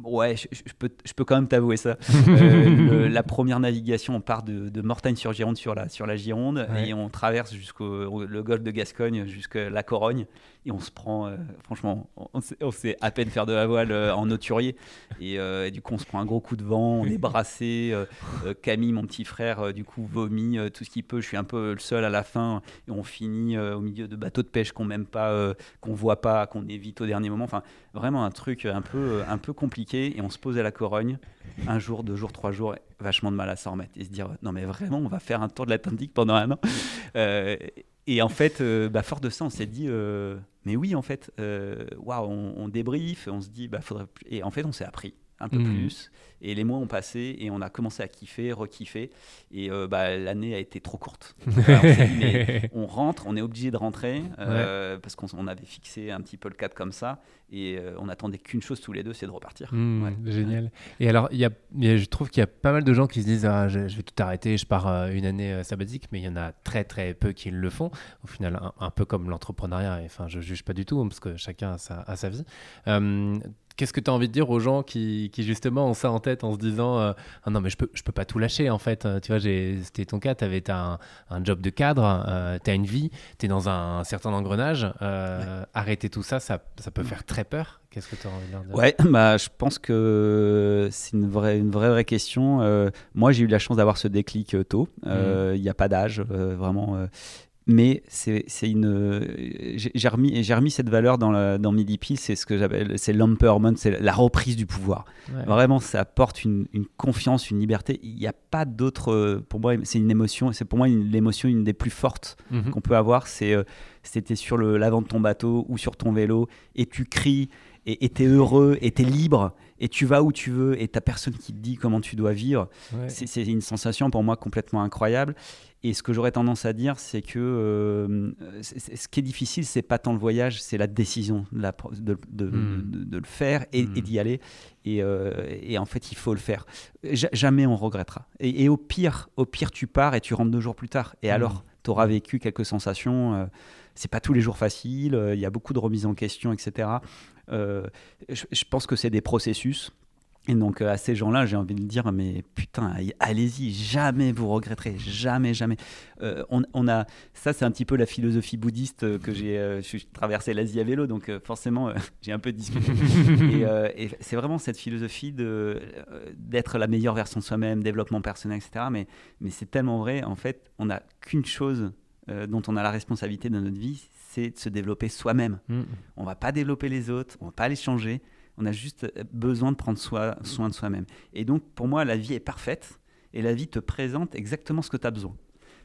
Speaker 2: ouais, je, peux, je peux quand même t'avouer ça. la première navigation, on part de, de Mortagne-sur-Gironde sur la, sur la Gironde et on traverse jusqu'au le golfe de Gascogne, jusqu'à la Corogne et on se prend, euh, franchement, on sait, à peine faire de la voile euh, en auturier euh, et, du coup on se prend un gros coup de vent, on est brassé. Camille, mon petit frère, du coup vomit tout ce qu'il peut. Je suis un peu le seul à la fin et on finit au milieu de bateaux de pêche qu'on même pas, qu'on voit pas, qu'on évite au dernier moment. Enfin, vraiment un truc un peu, un peu compliqué et on se pose à la Corogne un jour, deux jours, trois jours, vachement de mal à s'en remettre et se dire non mais vraiment on va faire un tour de l'Atlantique pendant un an. Et en fait, fort de ça, on s'est dit, mais oui, en fait, euh, waouh, on, on, débrief, on se dit, bah, faudrait. Et en fait, on s'est appris un peu mmh. plus. Et les mois ont passé et on a commencé à kiffer, rekiffer. Et euh, bah, l'année a été trop courte. on, rentre, on est obligé de rentrer euh, parce qu'on avait fixé un petit peu le cadre comme ça. Et euh, on attendait qu'une chose tous les deux, c'est de repartir.
Speaker 1: Mmh, génial. Et alors, y a, je trouve qu'il y a pas mal de gens qui se disent ah, je, vais tout arrêter, je pars une année sabbatique, mais il y en a très très peu qui le font. Au final, un, peu comme l'entrepreneuriat. Enfin, je juge pas du tout parce que chacun a sa, a sa vie. Qu'est-ce que tu as envie de dire aux gens qui, qui, justement ont ça en tête en se disant euh, ah non mais je peux je peux pas tout lâcher en fait. Tu vois c'était ton cas tu avais un, un, job de cadre euh, tu as une vie tu es dans un, certain engrenage euh, arrêter tout ça, ça, ça peut faire très peur. Qu'est-ce que tu as envie de leur dire?
Speaker 2: Ouais bah je pense que c'est une vraie une vraie vraie question. Moi j'ai eu la chance d'avoir ce déclic tôt. Mmh. il n'y a pas d'âge vraiment mais c'est une j'ai remis j'ai remis cette valeur dans la, dans Midi c'est ce que j'appelle c'est l'empowerment c'est la reprise du pouvoir. Vraiment ça apporte une, une, confiance une liberté. Il n'y a pas d'autre pour moi c'est une émotion c'est pour moi l'émotion une, des plus fortes mhm. qu'on peut avoir. C'est euh, c'était sur le l'avant de ton bateau ou sur ton vélo et tu cries et tu es heureux et tu es libre et tu vas où tu veux et tu personne qui te dit comment tu dois vivre. C'est une sensation pour moi complètement incroyable. Et ce que j'aurais tendance à dire, c'est que euh, ce qui est difficile, c'est pas tant le voyage, c'est la décision de, de, de, hmm. le faire et, hmm. d'y aller. Et, euh, et, en fait, il faut le faire. jamais on regrettera. Et, au pire, au pire, tu pars et tu rentres deux jours plus tard. Et hmm. alors, tu auras vécu quelques sensations. Euh, c'est pas tous les jours facile. Il y a beaucoup de remises en question, etc. je, je pense que c'est des processus. Et donc euh, à ces gens-là, j'ai envie de dire, mais putain, allez-y, jamais vous regretterez, jamais, jamais. Euh, on, a, ça c'est un petit peu la philosophie bouddhiste euh, que j'ai, traversé l'Asie à vélo, donc forcément j'ai un peu discuté. et, c'est vraiment cette philosophie de d'être la meilleure version de soi-même, développement personnel, etc. Mais, mais c'est tellement vrai, en fait, on n'a qu'une chose dont on a la responsabilité dans notre vie, c'est de se développer soi-même. Mm. On va pas développer les autres, on va pas les changer on a juste besoin de prendre soin de soi-même. Et donc, pour moi, la vie est parfaite et la vie te présente exactement ce que tu as besoin.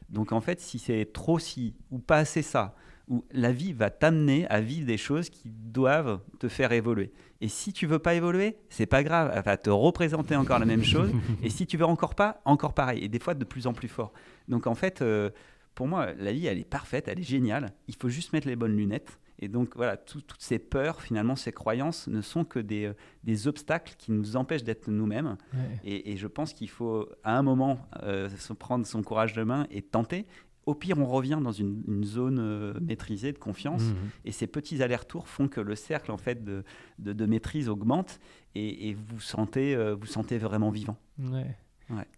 Speaker 2: Donc, en fait, si c'est trop si ou pas assez ça, ou la vie va t'amener à vivre des choses qui doivent te faire évoluer. Et si tu veux pas évoluer, c'est pas grave, elle va te représenter encore la même chose. et si tu veux encore pas, encore pareil. Et des fois de plus en plus fort. Donc en fait, euh, pour moi, la vie, elle est parfaite, elle est géniale. Il faut juste mettre les bonnes lunettes et donc voilà, toutes ces peurs, finalement, ces croyances ne sont que des, euh, des obstacles qui nous empêchent d'être nous-mêmes. Et, je pense qu'il faut à un moment euh, se prendre son courage de main et tenter. Au pire, on revient dans une, zone euh, maîtrisée de confiance. Mmh. Et ces petits allers-retours font que le cercle en fait de, de, maîtrise augmente et, vous sentez vous sentez vraiment vivant.
Speaker 1: Ouais.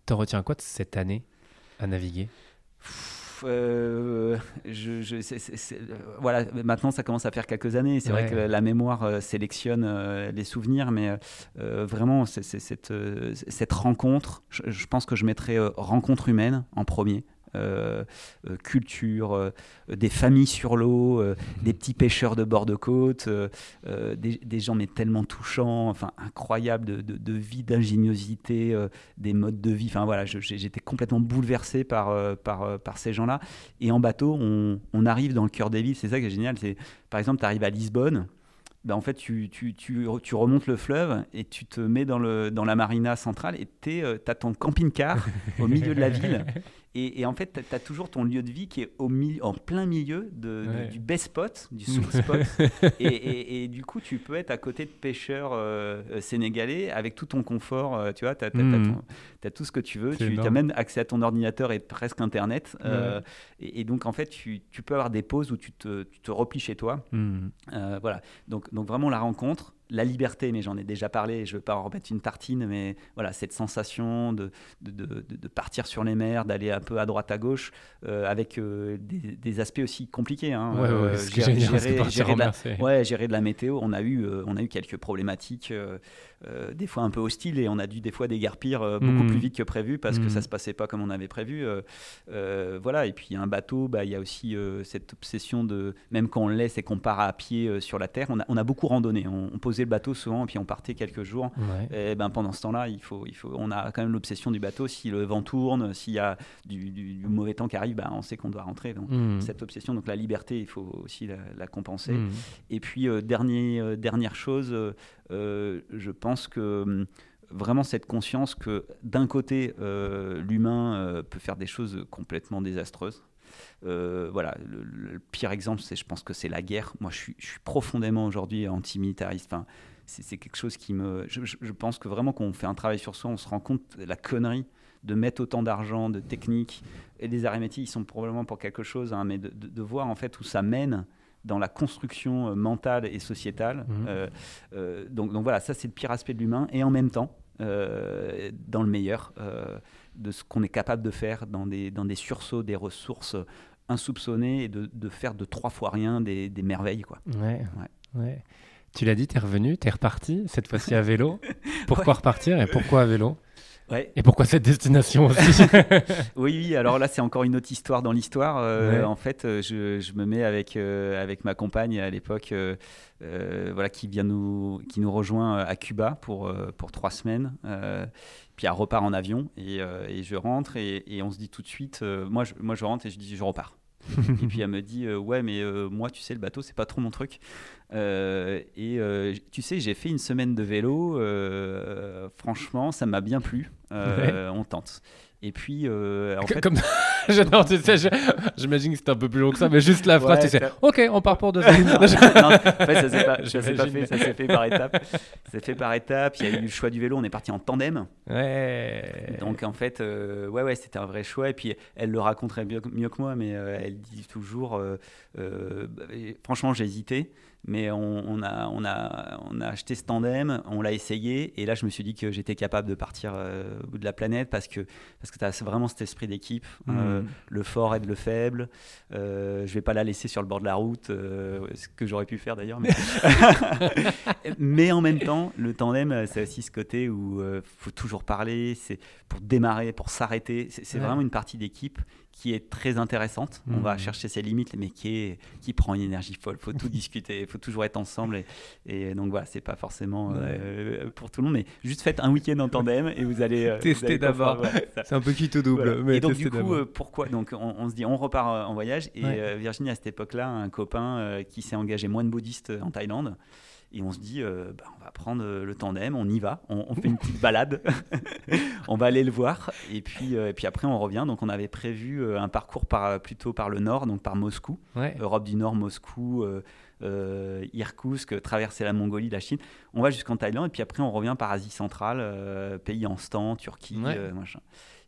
Speaker 1: T'en retiens quoi de cette année à naviguer?
Speaker 2: Euh, je, voilà, maintenant ça commence à faire quelques années. C'est vrai que la mémoire euh, sélectionne euh, les souvenirs, mais vraiment, cette, cette rencontre, je, pense que je mettrais rencontre humaine en premier. Euh, euh, culture, euh, des familles sur l'eau, des petits pêcheurs de bord de côte, des, gens mais tellement touchants, enfin incroyables de, de, vie, d'ingéniosité, des modes de vie. Enfin voilà, j'étais complètement bouleversé par, par, par ces gens-là. Et en bateau, on, on arrive dans le cœur des villes. C'est ça qui est génial. C'est par exemple, tu arrives à Lisbonne. Ben en fait, tu, tu, tu, tu, remontes le fleuve et tu te mets dans, le, dans la marina centrale et tu as ton camping-car au milieu de la ville et, en fait, tu as toujours ton lieu de vie qui est au en plein milieu de, du best spot, du sous spot. et, du coup, tu peux être à côté de pêcheurs euh, euh, sénégalais avec tout ton confort. Euh, tu vois, tu as, hmm. tout ce que tu veux. Tu as même accès à ton ordinateur et presque Internet. et, donc, en fait, tu, tu, peux avoir des pauses où tu te, tu te replies chez toi. Hmm. voilà. Donc, donc, vraiment, la rencontre la liberté, mais j'en ai déjà parlé, je ne veux pas en remettre une tartine, mais voilà, cette sensation de, de, partir sur les mers, d'aller un peu à droite, à gauche, euh, avec euh, des, aspects aussi compliqués. Hein.
Speaker 1: Ouais, ouais, gérer, gérer,
Speaker 2: de la, ouais, gérer de la météo. On a eu, euh, on a eu quelques problématiques. Des fois un peu hostile et on a dû des fois déguerpir beaucoup plus hmm. vite que prévu parce que ça hmm. se passait pas comme on avait prévu. Voilà, et puis un bateau, bah, il y a aussi cette obsession de, même quand on le laisse et qu'on part à pied sur la terre, on a, on a beaucoup randonné. On, posait le bateau souvent et puis on partait quelques jours. Et ben, pendant ce temps-là, il faut, il faut, on a quand même l'obsession du bateau. Si le vent tourne, s'il y a du, mauvais temps qui arrive, ben, on sait qu'on doit rentrer. Donc, hmm. Cette obsession, donc la liberté, il faut aussi la, compenser. Et puis, dernier, dernière chose, euh, je pense que hum, vraiment cette conscience que d'un côté, euh, l'humain euh, peut faire des choses complètement désastreuses. Voilà, le, pire exemple, c'est, je pense que c'est la guerre. Moi, je suis, je suis profondément aujourd'hui antimilitariste. Enfin, c'est, quelque chose qui me. Je, pense que vraiment, quand on fait un travail sur soi, on se rend compte de la connerie de mettre autant d'argent, de techniques. Et les arrêts ils sont probablement pour quelque chose, hein, mais de, de, voir en fait où ça mène dans la construction euh, mentale et sociétale. Mmh. Euh, euh, donc, donc, voilà, ça c'est le pire aspect de l'humain. Et en même temps, dans le meilleur de ce qu'on est capable de faire dans des, dans des sursauts, des ressources insoupçonnées et de, de faire de trois fois rien des, des merveilles. Quoi.
Speaker 1: Ouais, ouais. Tu l'as dit, tu es revenu, tu es reparti, cette fois-ci à vélo. Pourquoi repartir et pourquoi à vélo? Et pourquoi cette destination aussi?
Speaker 2: Oui, oui, alors là, c'est encore une autre histoire dans l'histoire. Euh, en fait, euh, je, je, me mets avec, euh, avec ma compagne à l'époque, voilà, qui, vient nous, qui nous rejoint à Cuba pour, pour trois semaines. Puis elle repart en avion et, et je rentre et, et, on se dit tout de suite, moi, je, moi je rentre et je dis je repars. et puis elle me dit ouais mais moi tu sais le bateau c'est pas trop mon truc. Et tu sais j'ai fait une semaine de vélo franchement ça m'a bien plu. On tente et puis, euh, en fait...
Speaker 1: Comme... J'imagine que c'était un peu plus long que ça, mais juste la phrase, tu sais, ok, on part pour deux semaines. non, en
Speaker 2: fait, ça s'est pas, pas, fait, ça s'est fait par étapes. Ça fait par étapes. Il y a eu le choix du vélo, on est parti en tandem.
Speaker 1: Ouais.
Speaker 2: Donc, en fait, euh, ouais, ouais, c'était un vrai choix. Et puis, elle le raconterait mieux, mieux que moi, mais euh, elle dit toujours, franchement, j'ai hésité mais on, a, on, a, on a acheté ce tandem, on l'a essayé, et là je me suis dit que j'étais capable de partir euh, au bout de la planète parce que, parce que tu as vraiment cet esprit d'équipe, euh, mmh. le fort aide le faible, euh, je vais pas la laisser sur le bord de la route, euh, ce que j'aurais pu faire d'ailleurs, mais... mais en même temps, le tandem, c'est aussi ce côté où il faut toujours parler, c'est pour démarrer, pour s'arrêter, c'est vraiment une partie d'équipe qui est très intéressante. On va mmh. chercher ses limites, mais qui, est, qui prend une énergie folle. Il faut tout discuter, il faut toujours être ensemble. Et, donc voilà, c'est pas forcément euh, pour tout le monde, mais juste faites un week-end en tandem et vous allez
Speaker 1: euh, tester d'abord. c'est un peu qui tout double.
Speaker 2: et donc du coup, euh, pourquoi? Donc on, se dit, on repart en voyage. Et Virginie à cette époque-là, un copain qui s'est engagé moine bouddhiste en Thaïlande. Et on se dit, euh, bah, on va prendre euh, le tandem, on y va, on, fait une petite balade, on va aller le voir. Et puis, euh, et puis après, on revient. Donc, on avait prévu un parcours par, plutôt par le nord, donc par Moscou, Europe du Nord, Moscou, Irkoutsk, traverser la Mongolie, la Chine. On va jusqu'en Thaïlande, et puis après, on revient par Asie centrale, pays en stand, Turquie, machin.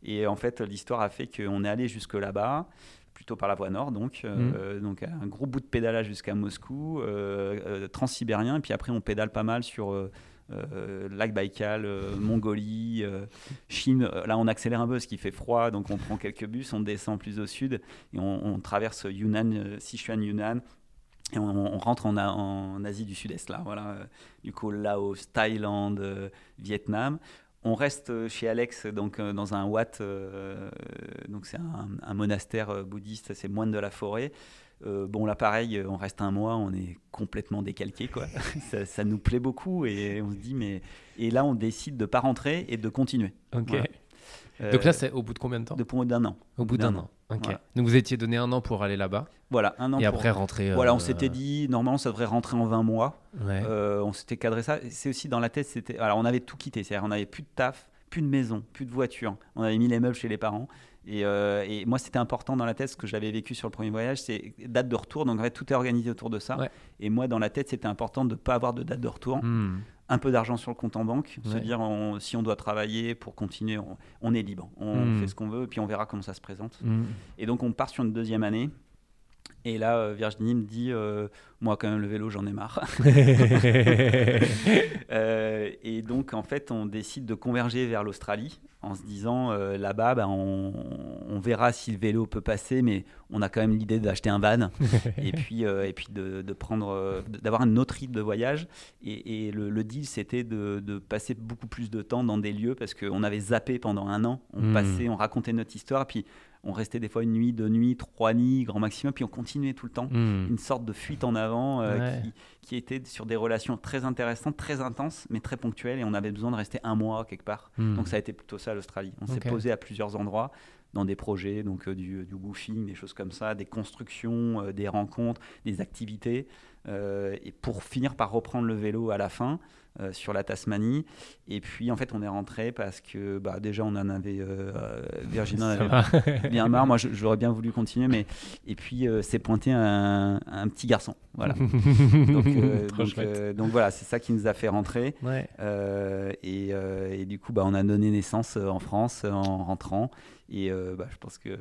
Speaker 2: Et en fait, l'histoire a fait qu'on est allé jusque là-bas plutôt par la voie nord, donc, euh, mm. donc un gros bout de pédalage jusqu'à Moscou, euh, euh, transsibérien, et puis après on pédale pas mal sur lac Baïkal, Mongolie, Chine. Là on accélère un peu parce qu'il fait froid, donc on prend quelques bus, on descend plus au sud et on, traverse Yunnan, Sichuan, Yunnan. Et on, rentre en, en, Asie du Sud-Est, là, voilà. Du coup, Laos, Thaïlande, Vietnam. On reste chez Alex donc euh, dans un Wat, euh, donc c'est un, monastère euh, bouddhiste, c'est moine de la forêt. bon là pareil, on reste un mois, on est complètement décalqué quoi. ça, nous plaît beaucoup et on se dit mais et là on décide de pas rentrer et de continuer.
Speaker 1: Ok. Donc là, c'est au bout de combien de temps
Speaker 2: De d'un an.
Speaker 1: Au bout d'un an. Ok. Donc vous étiez donné un an pour aller là-bas.
Speaker 2: Voilà, un an.
Speaker 1: Et après rentrer.
Speaker 2: Voilà, on s'était dit normalement ça devrait rentrer en 20 mois. Euh, on s'était cadré ça. C'est aussi dans la tête, c'était. Alors on avait tout quitté, c'est-à-dire on n'avait plus de taf, plus de maison, plus de voiture. On avait mis les meubles chez les parents. Et, euh, et moi, c'était important dans la tête, ce que j'avais vécu sur le premier voyage, c'est date de retour. Donc en fait, tout est organisé autour de ça. Et moi, dans la tête, c'était important de ne pas avoir de date de retour. Hmm un peu d'argent sur le compte en banque, se dire si on doit travailler pour continuer, on, est libre, on hmm. fait ce qu'on veut, et puis on verra comment ça se présente. Hmm. Et donc on part sur une deuxième année. Et là, euh, Virginie me dit, euh, moi quand même le vélo, j'en ai marre. Euh, et donc en fait, on décide de converger vers l'Australie en se disant, là-bas, ben, on, verra si le vélo peut passer, mais on a quand même l'idée d'acheter un van et puis, et puis de, prendre, d'avoir un autre rythme de voyage. Et, le, deal, c'était de, passer beaucoup plus de temps dans des lieux parce qu'on avait zappé pendant un an. On hmm. passait, on racontait notre histoire, puis on restait des fois une nuit, deux nuits, trois nuits, grand maximum, puis on continuait tout le temps. Hmm. Une sorte de fuite en avant euh, qui, était sur des relations très intéressantes, très intenses, mais très ponctuelles, et on avait besoin de rester un mois quelque part. Hmm. Donc ça a été plutôt ça l'Australie. On s'est posé à plusieurs endroits dans des projets, donc euh, du, du woofing, des choses comme ça, des constructions, euh, des rencontres, des activités, et pour finir par reprendre le vélo à la fin. Euh, sur la Tasmanie. Et puis, en fait, on est rentré parce que bah, déjà, on en avait. Euh, Virginie en avait bien marre. Moi, j'aurais bien voulu continuer. mais Et puis, euh, c'est pointé un, un, petit garçon. Voilà. donc, donc, voilà, c'est ça qui nous a fait rentrer. Et, et, du coup, bah, on a donné naissance en France en rentrant. Et bah, je pense que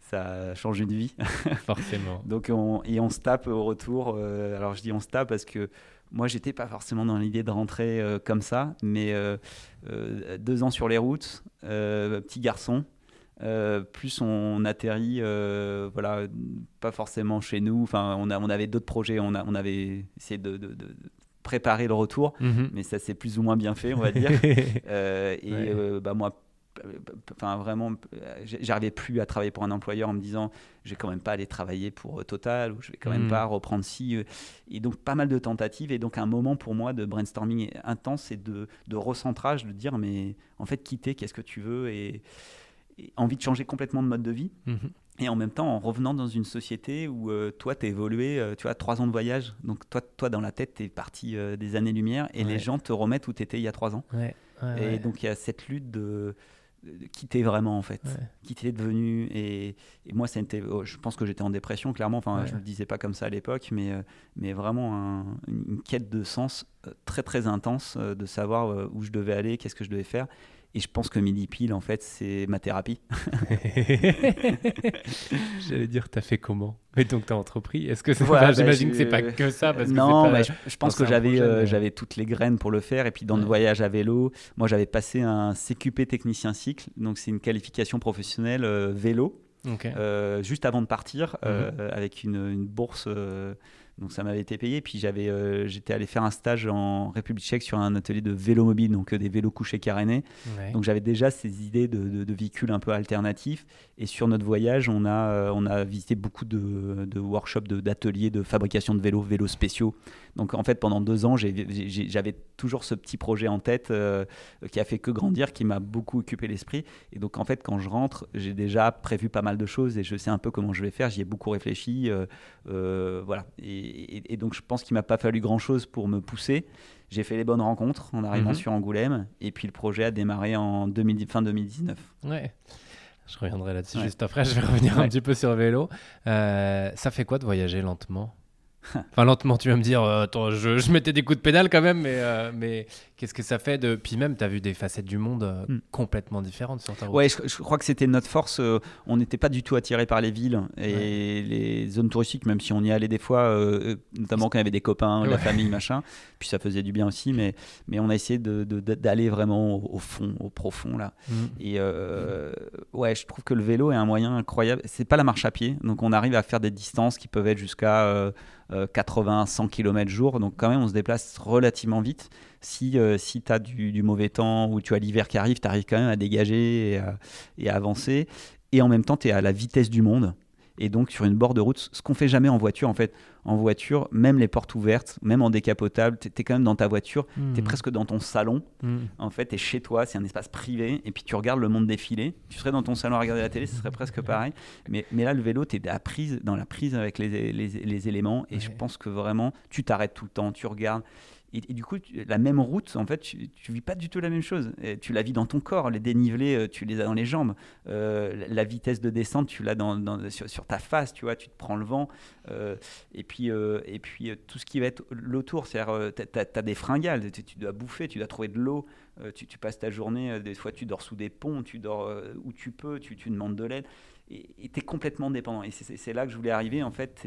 Speaker 2: ça a changé de vie.
Speaker 1: Forcément.
Speaker 2: Donc on, et on se tape au retour. alors je dis on se tape parce que moi, j'étais pas forcément dans l'idée de rentrer euh, comme ça, mais euh, euh, deux ans sur les routes, petit garçon, plus on atterrit, voilà, pas forcément chez nous. Enfin, on, a, on avait d'autres projets, on, a, on avait essayé de, préparer le retour, mhm. mais ça s'est plus ou moins bien fait, on va dire. et bah, moi, enfin vraiment, j'arrivais plus à travailler pour un employeur en me disant, je vais quand même pas aller travailler pour euh, Total ou je vais quand même hmm. pas reprendre ci. Euh. Et donc pas mal de tentatives et donc un moment pour moi de brainstorming intense et de, de recentrage, de dire mais en fait quitter, qu'est-ce que tu veux et, envie de changer complètement de mode de vie. Mhm. Et en même temps, en revenant dans une société où euh, toi, tu as évolué, tu as trois ans de voyage. Donc, toi, toi dans la tête, tu es parti des années-lumière et les gens te remettent où tu étais il y a trois ans. et donc, il y a cette lutte de, qui t'es vraiment en fait, qui t'es devenu. Et, moi, c'était, oh, je pense que j'étais en dépression, clairement. Enfin, je le disais pas comme ça à l'époque, mais, euh, mais vraiment une quête de sens euh, très très intense, euh, de savoir où je devais aller, qu'est-ce que je devais faire. Et je pense que Midi Pile, en fait, c'est ma thérapie.
Speaker 1: J'allais dire, t'as fait comment? Mais donc, t'as entrepris Est-ce que c'est bah, J'imagine que c'est pas que ça. Parce
Speaker 2: non, mais je, pense que j'avais euh, j'avais toutes les graines pour le faire. Et puis, dans le voyage à vélo, moi, j'avais passé un CQP technicien cycle. Donc, c'est une qualification professionnelle euh, vélo. Euh, juste avant de partir, mhm. avec une, une bourse donc ça m'avait été payé. Puis j'avais, euh, j'étais allé faire un stage en République tchèque sur un atelier de vélo mobile, donc euh, des vélos couchés carénés. Donc j'avais déjà ces idées de, de, véhicules un peu alternatifs. Et sur notre voyage, on a, euh, on a visité beaucoup de, de workshops, d'ateliers de, fabrication de vélos, vélos spéciaux. Donc en fait, pendant deux ans, j'avais toujours ce petit projet en tête qui a fait que grandir, qui m'a beaucoup occupé l'esprit. Et donc en fait, quand je rentre, j'ai déjà prévu pas mal de choses et je sais un peu comment je vais faire. J'y ai beaucoup réfléchi. voilà. Et, et, donc je pense qu'il m'a pas fallu grand chose pour me pousser. J'ai fait les bonnes rencontres en arrivant mhm. sur Angoulême et puis le projet a démarré en fin 2019.
Speaker 1: Ouais. Je reviendrai là-dessus juste après. Je vais revenir un petit peu sur le vélo. Euh, ça fait quoi de voyager lentement? Enfin, lentement, tu vas me dire, euh, attends, je, mettais des coups de pédale quand même, mais, euh, mais qu'est-ce que ça fait de. Puis même, tu as vu des facettes du monde euh, hmm. complètement différentes sur ta route.
Speaker 2: Ouais, je, crois que c'était notre force. on n'était pas du tout attiré par les villes et les zones touristiques, même si on y allait des fois, notamment quand il y avait des copains, la famille, machin. Puis ça faisait du bien aussi, mais, mais on a essayé d'aller de, d'aller vraiment au, fond, au profond, là. Hmm. Et ouais, je trouve que le vélo est un moyen incroyable. C'est pas la marche à pied, donc on arrive à faire des distances qui peuvent être jusqu'à 80, 100 km jour. Donc quand même, on se déplace relativement vite. Si, euh, si tu as du, mauvais temps ou tu as l'hiver qui arrive, tu arrives quand même à dégager et à avancer. Et en même temps, tu es à la vitesse du monde et donc sur une bord de route, ce qu'on fait jamais en voiture en fait. En voiture, même les portes ouvertes, même en décapotable, tu es quand même dans ta voiture, tu es presque dans ton salon. Hmm. En fait, tu es chez toi, c'est un espace privé, et puis tu regardes le monde défiler. Tu serais dans ton salon à regarder la télé, ce serait presque pareil. Mais, mais là, le vélo, tu es dans la prise avec les, les, les éléments, et je pense que vraiment, tu t'arrêtes tout le temps, tu regardes. Et, du coup, la même route, en fait, tu, tu vis pas du tout la même chose. tu la vis dans ton corps. Les dénivelés, euh, tu les as dans les jambes. Euh, la vitesse de descente, tu l'as sur, ta face, tu vois, tu te prends le vent. Euh, et puis, et puis tout ce qui va être l'autour, c'est-à-dire, tu as, des fringales, tu, dois bouffer, tu dois trouver de l'eau. Tu, passes ta journée, des fois, tu dors sous des ponts, tu dors où tu peux, tu, demandes de l'aide. Et tu es complètement dépendant. Et c'est là que je voulais arriver. En fait,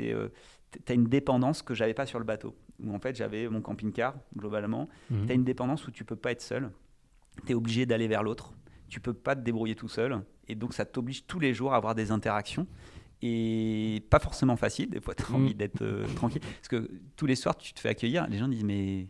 Speaker 2: tu as une dépendance que j'avais pas sur le bateau où en fait j'avais mon camping-car globalement. Mhm. Tu as une dépendance où tu peux pas être seul. Tu es obligé d'aller vers l'autre. Tu peux pas te débrouiller tout seul. Et donc ça t'oblige tous les jours à avoir des interactions. Et pas forcément facile, des fois tu as envie mhm. d'être euh, tranquille. Parce que tous les soirs tu te fais accueillir, les gens disent mais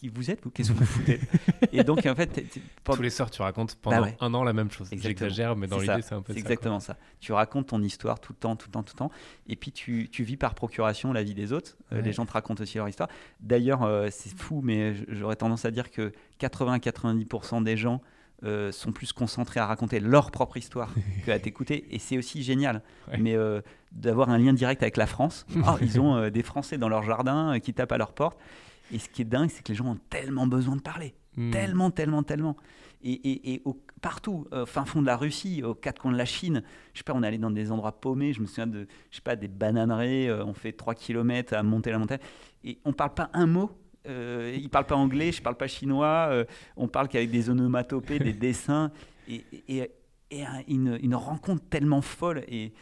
Speaker 2: qui vous êtes ou qu'est-ce que vous foutez Et donc, en fait,
Speaker 1: tous les soirs, tu racontes pendant bah un an la même chose. J'exagère, mais dans l'idée, c'est un peu
Speaker 2: ça. C'est exactement ça. Tu racontes ton histoire tout le temps, tout le temps, tout le temps. Et puis, tu, tu vis par procuration la vie des autres. Euh, les gens te racontent aussi leur histoire. D'ailleurs, euh, c'est fou, mais j'aurais tendance à dire que 80-90% des gens euh, sont plus concentrés à raconter leur propre histoire qu'à t'écouter. Et c'est aussi génial. Mais d'avoir un lien direct avec la France. Oh, ils ont des Français dans leur jardin qui tapent à leur porte. Et ce qui est dingue, c'est que les gens ont tellement besoin de parler. Hmm. Tellement, tellement, tellement. Et, et, partout, au fin fond de la Russie, aux quatre coins de la Chine, je sais pas, on est allé dans des endroits paumés, je me souviens de, je sais pas, des bananeraies, euh, on fait 3 km à monter la montagne, et on parle pas un mot. Euh, ils parlent pas anglais, je parle pas chinois, euh, on parle qu'avec des onomatopées, des dessins, et, et, et une, une, rencontre tellement folle. Et,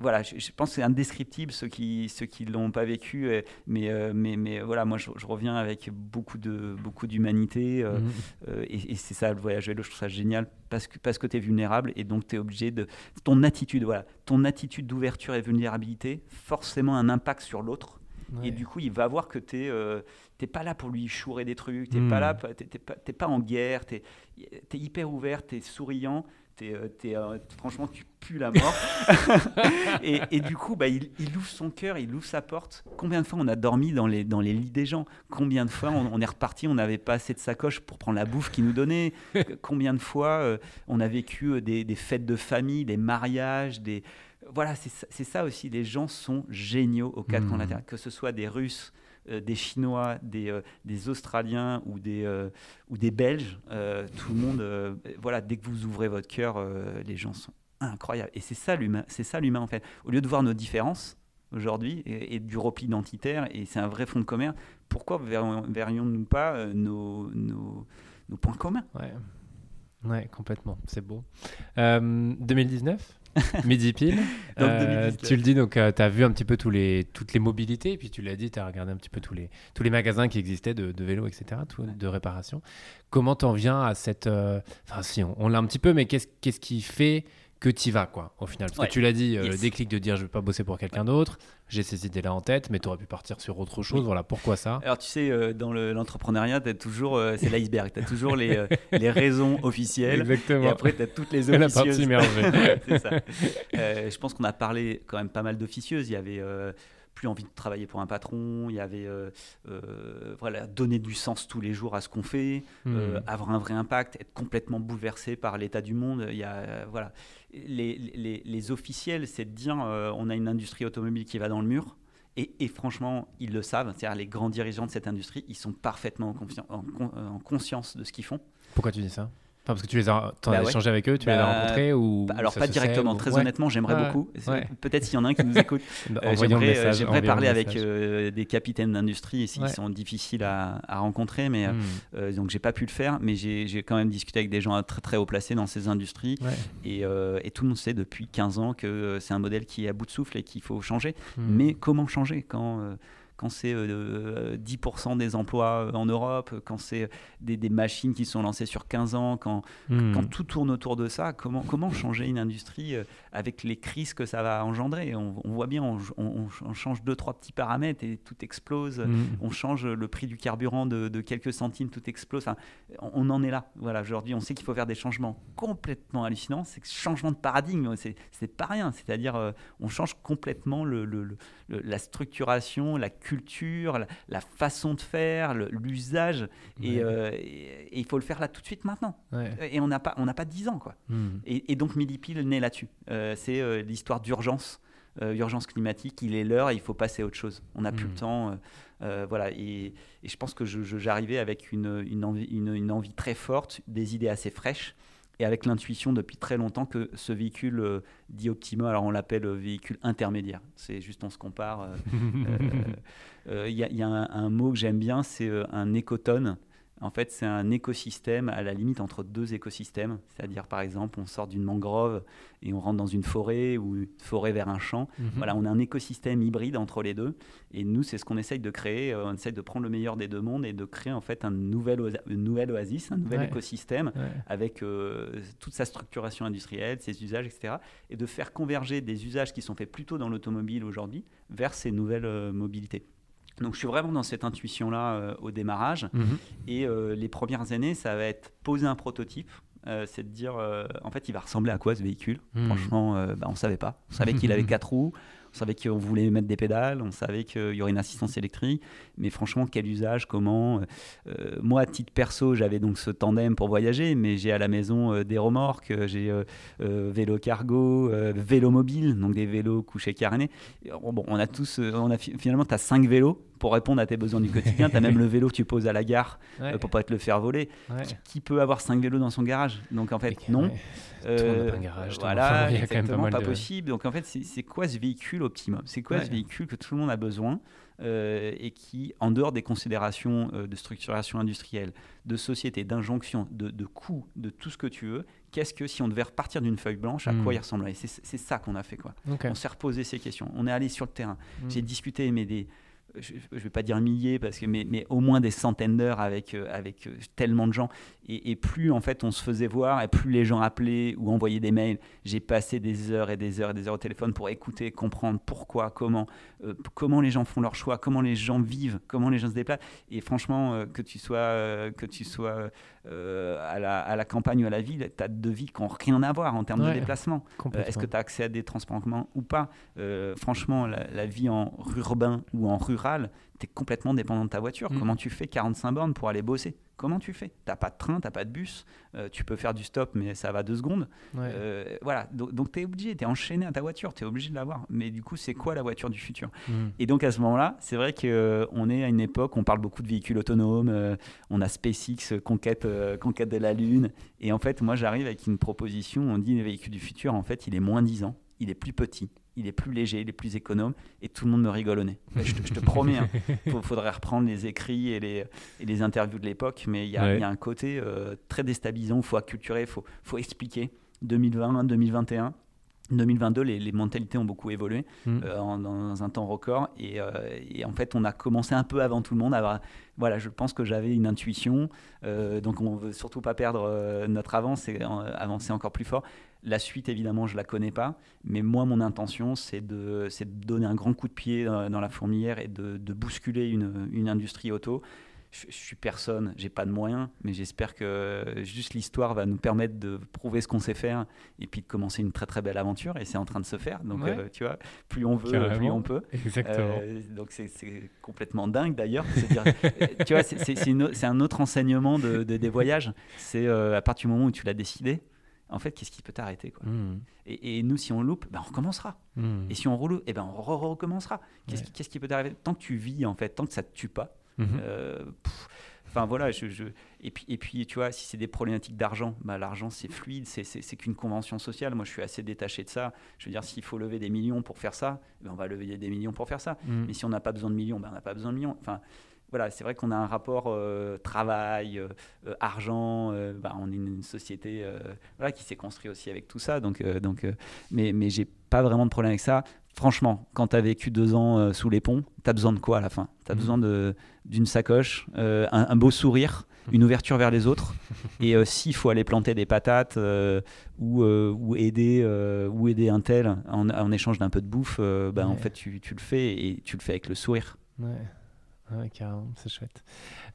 Speaker 2: voilà, je, pense que c'est indescriptible ceux qui ceux qui l'ont pas vécu, euh, mais, euh, mais mais voilà, moi je, reviens avec beaucoup de beaucoup d'humanité euh, mhm. et, c'est ça le voyage vélo, je trouve ça génial parce que parce que tu es vulnérable et donc tu es obligé de ton attitude voilà, ton attitude d'ouverture et vulnérabilité forcément un impact sur l'autre. Et du coup, il va voir que tu n'es pas là pour lui chourer des trucs, tu n'es pas mhm. là, t'es pas, pas en guerre, tu es, hyper ouvert, tu es souriant, franchement, tu pues la mort. et, du coup, bah, il, ouvre son cœur, il ouvre sa porte. Combien de fois on a dormi dans les, dans les lits des gens? Combien de fois on, est reparti, on n'avait pas assez de sacoche pour prendre la bouffe qu'ils nous donnaient Combien de fois on a vécu des, des, fêtes de famille, des mariages, des... Voilà, c'est ça aussi. Les gens sont géniaux au quatre coins de Que ce soit des Russes, euh, des Chinois, des, euh, des, Australiens ou des, euh, ou des Belges, tout le monde, voilà, dès que vous ouvrez votre cœur, les gens sont incroyables. Et c'est ça l'humain, c'est ça l'humain en fait. Au lieu de voir nos différences aujourd'hui et, du repli identitaire, et c'est un vrai fond de commerce, pourquoi verrions-nous pas nos, nos, nos, points communs?
Speaker 1: Ouais. ouais, complètement, c'est beau. 2019 Midi pile. Euh, tu le dis, donc euh, tu as vu un petit peu tous les, toutes les mobilités, et puis tu l'as dit, tu as regardé un petit peu tous les, tous les magasins qui existaient de, de vélos, etc., de réparation. Comment t'en viens à cette... Euh, enfin si, on, l'a un petit peu, mais qu'est-ce qu'est-ce qui fait que tu vas, quoi, au final. Parce que tu l'as dit, euh, le déclic de dire je vais pas bosser pour quelqu'un d'autre, j'ai ces idées-là en tête, mais tu aurais pu partir sur autre chose. Voilà, pourquoi ça?
Speaker 2: Alors, tu sais, euh, dans l'entrepreneuriat, tu toujours, euh, c'est l'iceberg, tu as toujours les, les, raisons officielles.
Speaker 1: Exactement.
Speaker 2: Et après, tu as toutes les officieuses.
Speaker 1: La partie
Speaker 2: c'est ça. je pense qu'on a parlé quand même pas mal d'officieuses. Il y avait plus envie de travailler pour un patron, il y avait euh, euh, voilà, donner du sens tous les jours à ce qu'on fait, hmm. euh, avoir un vrai impact, être complètement bouleversé par l'état du monde. Il y a, voilà. les, les, les officiels, c'est de dire on a une industrie automobile qui va dans le mur. Et, et franchement, ils le savent, c'est-à-dire les grands dirigeants de cette industrie, ils sont parfaitement en, en conscience de ce qu'ils font.
Speaker 1: Pourquoi tu dis ça? Parce que tu les as, as bah échangé avec eux, tu les as bah, rencontrés ou
Speaker 2: bah, Alors pas directement, très honnêtement, j'aimerais beaucoup. Peut-être s'il y en a un qui nous écoute. euh, j'aimerais, j'aimerais parler avec euh, des capitaines d'industrie ici qui sont difficiles à, à rencontrer, mais hmm. euh, donc j'ai pas pu le faire. Mais j'ai, quand même discuté avec des gens très très haut placés dans ces industries et, euh, et, tout le monde sait depuis 15 ans que c'est un modèle qui est à bout de souffle et qu'il faut changer. Hmm. Mais comment changer quand quand c'est 10% euh, euh, des emplois euh, en Europe, quand c'est des, machines qui sont lancées sur 15 ans, quand, hmm. quand tout tourne autour de ça, comment, comment changer une industrie avec les crises que ça va engendrer? On, voit bien, on, change deux, trois petits paramètres et tout explose. Hmm. On change le prix du carburant de, quelques centimes, tout explose. Enfin, on en est là. Voilà, aujourd'hui, on sait qu'il faut faire des changements complètement hallucinants. C'est changement de paradigme, c'est pas rien. C'est-à-dire, on change complètement le, le, la structuration, la culture, la, façon de faire, l'usage. Euh, et, il faut le faire là tout de suite maintenant. Et on n'a pas, on pas 10 ans. Quoi. Hmm. Et, donc Millipile naît là-dessus. Euh, c'est euh, l'histoire d'urgence. urgence climatique, il est l'heure, il faut passer à autre chose. On n'a plus le hmm. temps. voilà, et, je pense que j'arrivais avec une, une, envie, une, envie, très forte, des idées assez fraîches, et avec l'intuition depuis très longtemps que ce véhicule euh, dit Optima, alors on l'appelle euh, véhicule intermédiaire. C'est juste on se compare. Il euh, y, y, a un, un mot que j'aime bien, c'est un écotone. En fait, c'est un écosystème à la limite entre deux écosystèmes. C'est-à-dire, par exemple, on sort d'une mangrove et on rentre dans une forêt ou une forêt vers un champ. Mhm. Voilà, on a un écosystème hybride entre les deux. Et nous, c'est ce qu'on essaye de créer. Euh, on essaye de prendre le meilleur des deux mondes et de créer en fait un nouvel, une nouvelle oasis, un nouvel écosystème avec euh, toute sa structuration industrielle, ses usages, etc. Et de faire converger des usages qui sont faits plutôt dans l'automobile aujourd'hui vers ces nouvelles euh, mobilités. Donc je suis vraiment dans cette intuition-là euh, au démarrage. Mhm. Et euh, les premières années, ça va être poser un prototype. Euh, c'est de dire, en fait, il va ressembler à quoi ce véhicule? Mhm. Franchement, bah, on ne savait pas. On savait qu'il avait quatre roues, on savait qu'on voulait mettre des pédales, on savait qu'il y aurait une assistance électrique, mais franchement, quel usage, comment Moi, à titre perso, j'avais donc ce tandem pour voyager, mais j'ai à la maison des remorques, j'ai vélo cargo, vélo mobile, donc des vélos couchés carénés. Bon, on a tous, on a finalement, tu as cinq vélos pour répondre à tes besoins du quotidien. tu as même le vélo que tu poses à la gare euh, pour pas te le faire voler. Qui, peut avoir cinq vélos dans son garage? Donc en fait, non.
Speaker 1: Euh, un garage,
Speaker 2: voilà, il y a quand même pas, mal pas possible. Donc en fait, c'est quoi ce véhicule optimum? C'est quoi ce véhicule que tout le monde a besoin euh, et qui, en dehors des considérations de structuration industrielle, de société, d'injonction, de, de coût, de tout ce que tu veux, qu'est-ce que si on devait repartir d'une feuille blanche, à quoi hmm. il ressemblerait? C'est ça qu'on a fait. Quoi. On s'est reposé ces questions. On est allé sur le terrain. Hmm. J'ai discuté mais des je ne vais pas dire milliers, parce que, mais, mais au moins des centaines d'heures avec, euh, avec euh, tellement de gens. Et, plus en fait on se faisait voir, et plus les gens appelaient ou envoyaient des mails, j'ai passé des heures et des heures et des heures au téléphone pour écouter, comprendre pourquoi, comment, euh, comment les gens font leur choix, comment les gens vivent, comment les gens se déplacent. Et franchement, que tu sois, que tu sois à, la, à, la, campagne ou à la ville, tu as deux vies qui n'ont rien à voir en termes de déplacement. Est-ce que tu as accès à des transports en commun ou pas? Franchement, la, la, vie en urbain ou en rural, tu es complètement dépendant de ta voiture. Mm. Comment tu fais 45 bornes pour aller bosser? Comment tu fais? T'as pas de train, t'as pas de bus, euh, tu peux faire du stop, mais ça va deux secondes. Euh, voilà, donc, tu es obligé, tu es enchaîné à ta voiture, tu es obligé de l'avoir. Mais du coup, c'est quoi la voiture du futur? Mm. Et donc à ce moment-là, c'est vrai qu'on euh, est à une époque, on parle beaucoup de véhicules autonomes, on a SpaceX, conquête, conquête de la Lune. Et en fait, moi j'arrive avec une proposition, on dit le véhicule du futur, en fait, il est moins 10 ans, il est plus petit, il est plus léger, il est plus économe, et tout le monde me rigole au nez. Je, te, promets, il hein. faudrait reprendre les écrits et les, les interviews de l'époque, mais il y, a un côté euh, très déstabilisant, il faut acculturer, il faut, faut expliquer. 2020, 2021, 2022, les, les, mentalités ont beaucoup évolué mm. euh, dans un temps record euh, et, en fait on a commencé un peu avant tout le monde. À voilà, je pense que j'avais une intuition, donc on veut surtout pas perdre notre avance et avancer encore plus fort. La suite, évidemment, je la connais pas, mais moi, mon intention, c'est de, de, donner un grand coup de pied dans, la fourmilière et de, de bousculer une, une, industrie auto. Je, suis personne, j'ai pas de moyens, mais j'espère que juste l'histoire va nous permettre de prouver ce qu'on sait faire et puis de commencer une très très belle aventure. Et c'est en train de se faire. Donc, euh, tu vois, plus on veut, plus on peut.
Speaker 1: Exactement.
Speaker 2: Euh, donc, c'est complètement dingue d'ailleurs. tu vois, c'est un autre enseignement de, des voyages. C'est euh, à partir du moment où tu l'as décidé en fait, qu'est-ce qui peut t'arrêter quoi mmh. et, nous, si on loupe, ben, on recommencera. Mmh. Et si on reloupe, eh ben, on recommencera. Qu'est-ce qui, qui, peut t'arriver? Tant que tu vis, en fait, tant que ça ne te tue pas. Mmh. Euh, enfin voilà, je, Et, puis, et puis, tu vois, si c'est des problématiques d'argent, bah, l'argent c'est fluide, c'est qu'une convention sociale. Moi, je suis assez détaché de ça. Je veux dire, s'il faut lever des millions pour faire ça, ben, on va lever des millions pour faire ça. Mais si on n'a pas besoin de millions, ben, on n'a pas besoin de millions. Enfin, voilà, c'est vrai qu'on a un rapport euh, travail, euh, euh, argent. Bah, on est une, société voilà, qui s'est construite aussi avec tout ça. Donc, donc, mais mais j'ai pas vraiment de problème avec ça. Franchement, quand tu as vécu deux ans sous les ponts, tu as besoin de quoi à la fin? Tu as mmh. besoin d'une sacoche, un, beau sourire, une ouverture vers les autres. Et s'il faut aller planter des patates ou, ou, aider, ou aider un tel en, échange d'un peu de bouffe, ben, en fait, tu, tu, le fais et tu le fais avec le sourire.
Speaker 1: Ouais. Ouais, carrément, c'est chouette.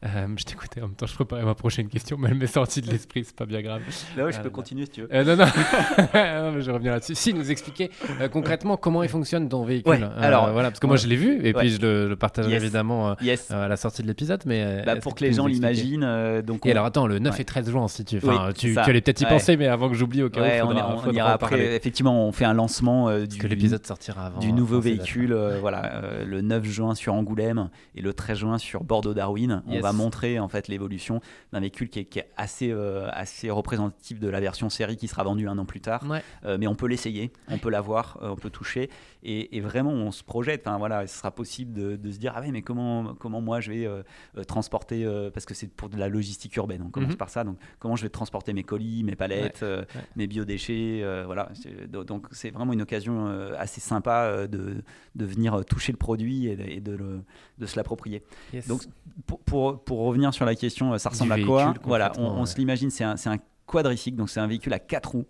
Speaker 1: Euh, je t'écoutais en même temps, je préparais ma prochaine question, mais elle m'est sortie de l'esprit, c'est pas bien grave.
Speaker 2: Là, je peux euh, continuer si tu veux.
Speaker 1: Euh, non, non. non mais je reviens là-dessus. Si, nous expliquer concrètement comment il fonctionne ton véhicule. alors, voilà, parce que moi je l'ai vu et puis je le, partagerai évidemment à la sortie de l'épisode. mais
Speaker 2: bah, Pour que les gens l'imaginent. donc
Speaker 1: Et alors, attends, le 9 et 13 juin, si tu, enfin, tu, tu, allais peut-être y penser, mais avant que j'oublie, au cas où,
Speaker 2: faudra, on, ira après. Effectivement, on fait un lancement du,
Speaker 1: que l'épisode sortira avant.
Speaker 2: Du nouveau véhicule, voilà, le 9 juin sur Angoulême et le 13 juin sur Bordeaux-Darwin. On va montrer en fait l'évolution d'un véhicule qui est, assez, euh, assez représentatif de la version série qui sera vendue un an plus tard. Euh, mais on peut l'essayer, on peut l'avoir, euh, on peut toucher. Et, vraiment, on se projette. Enfin, voilà, ce sera possible de, se dire Ah oui, mais comment, comment moi je vais transporter, parce que c'est pour de la logistique urbaine, on commence mhm. par ça. Donc, comment je vais transporter mes colis, mes palettes, mes biodéchets. voilà. Donc, c'est vraiment une occasion assez sympa de, de venir toucher le produit et de, de, de se l'approprier. Donc, pour, pour, pour, revenir sur la question, euh, ça ressemble à quoi Voilà, on, se l'imagine, c'est un, un, quadricycle, donc c'est un véhicule à 4 roues.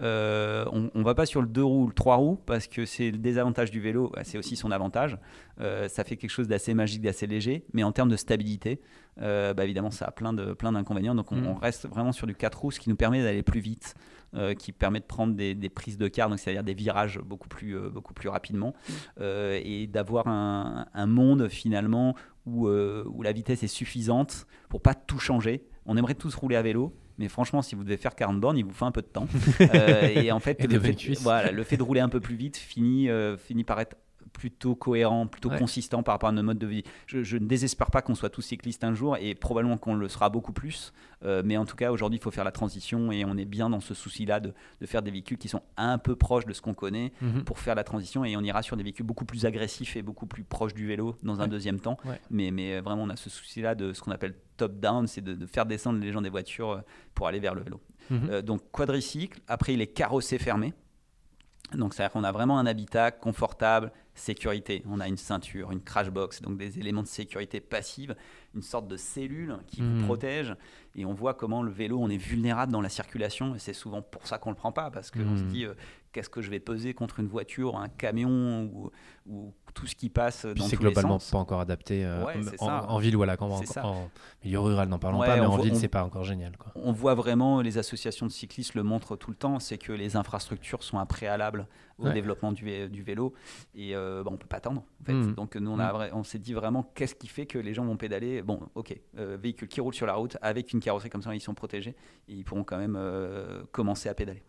Speaker 2: Euh, on ne va pas sur le 2 roues ou le 3 roues parce que c'est le désavantage du vélo, c'est aussi son avantage. Euh, ça fait quelque chose d'assez magique, d'assez léger, mais en termes de stabilité, bah évidemment, ça a plein d'inconvénients. Plein d'inconvénients donc on, mm. on, reste vraiment sur du 4 roues, ce qui nous permet d'aller plus vite. Euh, qui permet de prendre des, prises de car, donc c'est-à-dire des virages beaucoup plus, euh, beaucoup plus rapidement, mm. euh, et d'avoir un, monde finalement où, où la vitesse est suffisante pour pas tout changer. On aimerait tous rouler à vélo, mais franchement, si vous devez faire 40 bornes, il vous faut un peu de temps. et en fait, le, fait voilà, le, fait de rouler un peu plus vite finit, finit par être plutôt cohérent, plutôt consistant par rapport à notre mode de vie. Je, ne désespère pas qu'on soit tous cyclistes un jour et probablement qu'on le sera beaucoup plus. Euh, mais en tout cas, aujourd'hui, il faut faire la transition et on est bien dans ce souci-là de, faire des véhicules qui sont un peu proches de ce qu'on connaît mhm. pour faire la transition et on ira sur des véhicules beaucoup plus agressifs et beaucoup plus proches du vélo dans un deuxième temps. Mais, mais vraiment, on a ce souci-là de ce qu'on appelle top-down, c'est de, faire descendre les gens des voitures euh, pour aller vers le vélo. Mhm. Euh, donc quadricycle, après il est carrossé fermé. Donc, c'est-à-dire qu'on a vraiment un habitat confortable, sécurité. On a une ceinture, une crash box, donc des éléments de sécurité passive, une sorte de cellule qui vous hmm. protège. Et on voit comment le vélo, on est vulnérable dans la circulation. Et c'est souvent pour ça qu'on ne le prend pas, parce qu'on se hmm. dit, euh, qu'est-ce que je vais peser contre une voiture, un camion ou, tout ce qui passe dans
Speaker 1: C'est globalement pas encore adapté en, ville, voilà, quand, en, milieu rural, n'en parlons pas, mais en ville, c'est pas encore génial. Quoi.
Speaker 2: On voit vraiment, les associations de cyclistes le montrent tout le temps, c'est que les infrastructures sont un préalable au développement du, du, vélo et euh, bah, on peut pas attendre. En fait. Hmm. Donc nous, on, a, hmm. on s'est dit vraiment qu'est-ce qui fait que les gens vont pédaler? Bon, ok, euh, véhicules qui roulent sur la route avec une carrosserie comme ça, ils sont protégés et ils pourront quand même euh, commencer à pédaler.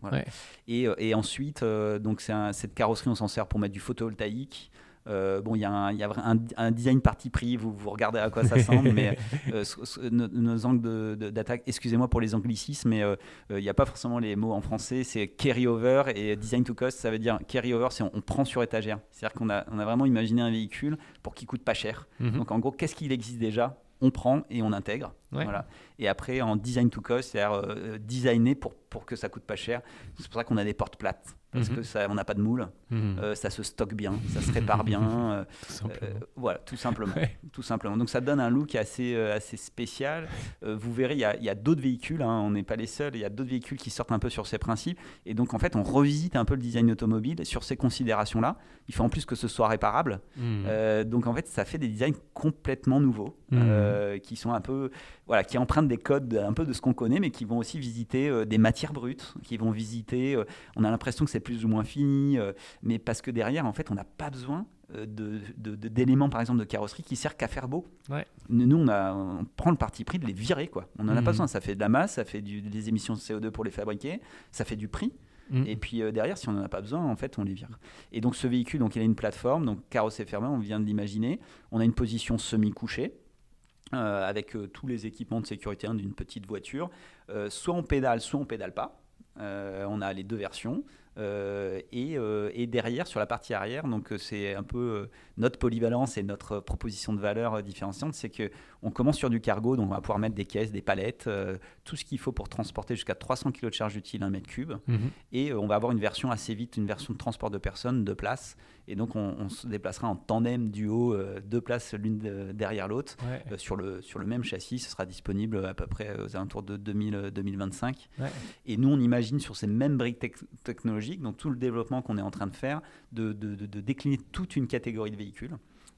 Speaker 2: Et, et, ensuite, donc c'est cette carrosserie, on s'en sert pour mettre du photovoltaïque. Euh, bon, il y a, un, y a un, design parti pris, vous, vous regardez à quoi ça semble, mais euh, nos, angles d'attaque, excusez-moi pour les anglicismes, mais euh, il n'y a pas forcément les mots en français, c'est carry over et design to cost, ça veut dire carry over, c'est on, prend sur étagère. C'est-à-dire qu'on a, on a vraiment imaginé un véhicule pour qu'il coûte pas cher. Mhm. Donc en gros, qu'est-ce qu'il existe déjà? On prend et on intègre. Voilà. Et après, en design to cost, c'est-à-dire designer pour, pour que ça coûte pas cher. C'est pour ça qu'on a des portes plates parce mhm. que ça, on n'a pas de moule, mhm. euh, ça se stocke bien, ça se répare bien, euh, euh, voilà, tout simplement, tout simplement. Donc ça donne un look assez assez spécial. vous verrez, il y a, d'autres véhicules, hein, on n'est pas les seuls, il y a d'autres véhicules qui sortent un peu sur ces principes, et donc en fait on revisite un peu le design automobile sur ces considérations-là. Il faut en plus que ce soit réparable, mhm. donc en fait ça fait des designs complètement nouveaux, qui sont un peu, voilà, qui empruntent des codes un peu de ce qu'on connaît, mais qui vont aussi visiter des matières brutes, qui vont visiter, on a l'impression que c'est plus ou moins fini, euh, mais parce que derrière, en fait, on n'a pas besoin euh, d'éléments, par exemple, de carrosserie qui servent qu'à faire beau. Nous, on, a, on prend le parti pris de les virer, quoi. On n'en a pas mhm. besoin. Ça fait de la masse, ça fait du, des émissions de CO2 pour les fabriquer, ça fait du prix. Mhm. Et puis euh, derrière, si on n'en a pas besoin, en fait, on les vire. Et donc ce véhicule, donc il a une plateforme, donc carrossé fermé, on vient de l'imaginer. On a une position semi-couchée. Avec tous les équipements de sécurité hein, d'une petite voiture. soit on pédale, soit on pédale pas. on a les deux versions. Euh, euh, et, derrière, sur la partie arrière, donc euh, c'est un peu notre polyvalence et notre proposition de valeur différenciante, c'est que on commence sur du cargo, donc on va pouvoir mettre des caisses, des palettes, tout ce qu'il faut pour transporter jusqu'à 300 kg de charge utile, 1 mètre cube. Mhm. Et on va avoir une version assez vite, une version de transport de personnes, de places. Et donc on, se déplacera en tandem, duo, deux places l'une derrière l'autre, sur, le, sur le même châssis. Ce sera disponible à peu près aux alentours de 2000, 2025. Et nous, on imagine sur ces mêmes briques technologiques donc tout le développement qu'on est en train de faire, de, décliner toute une catégorie de véhicules.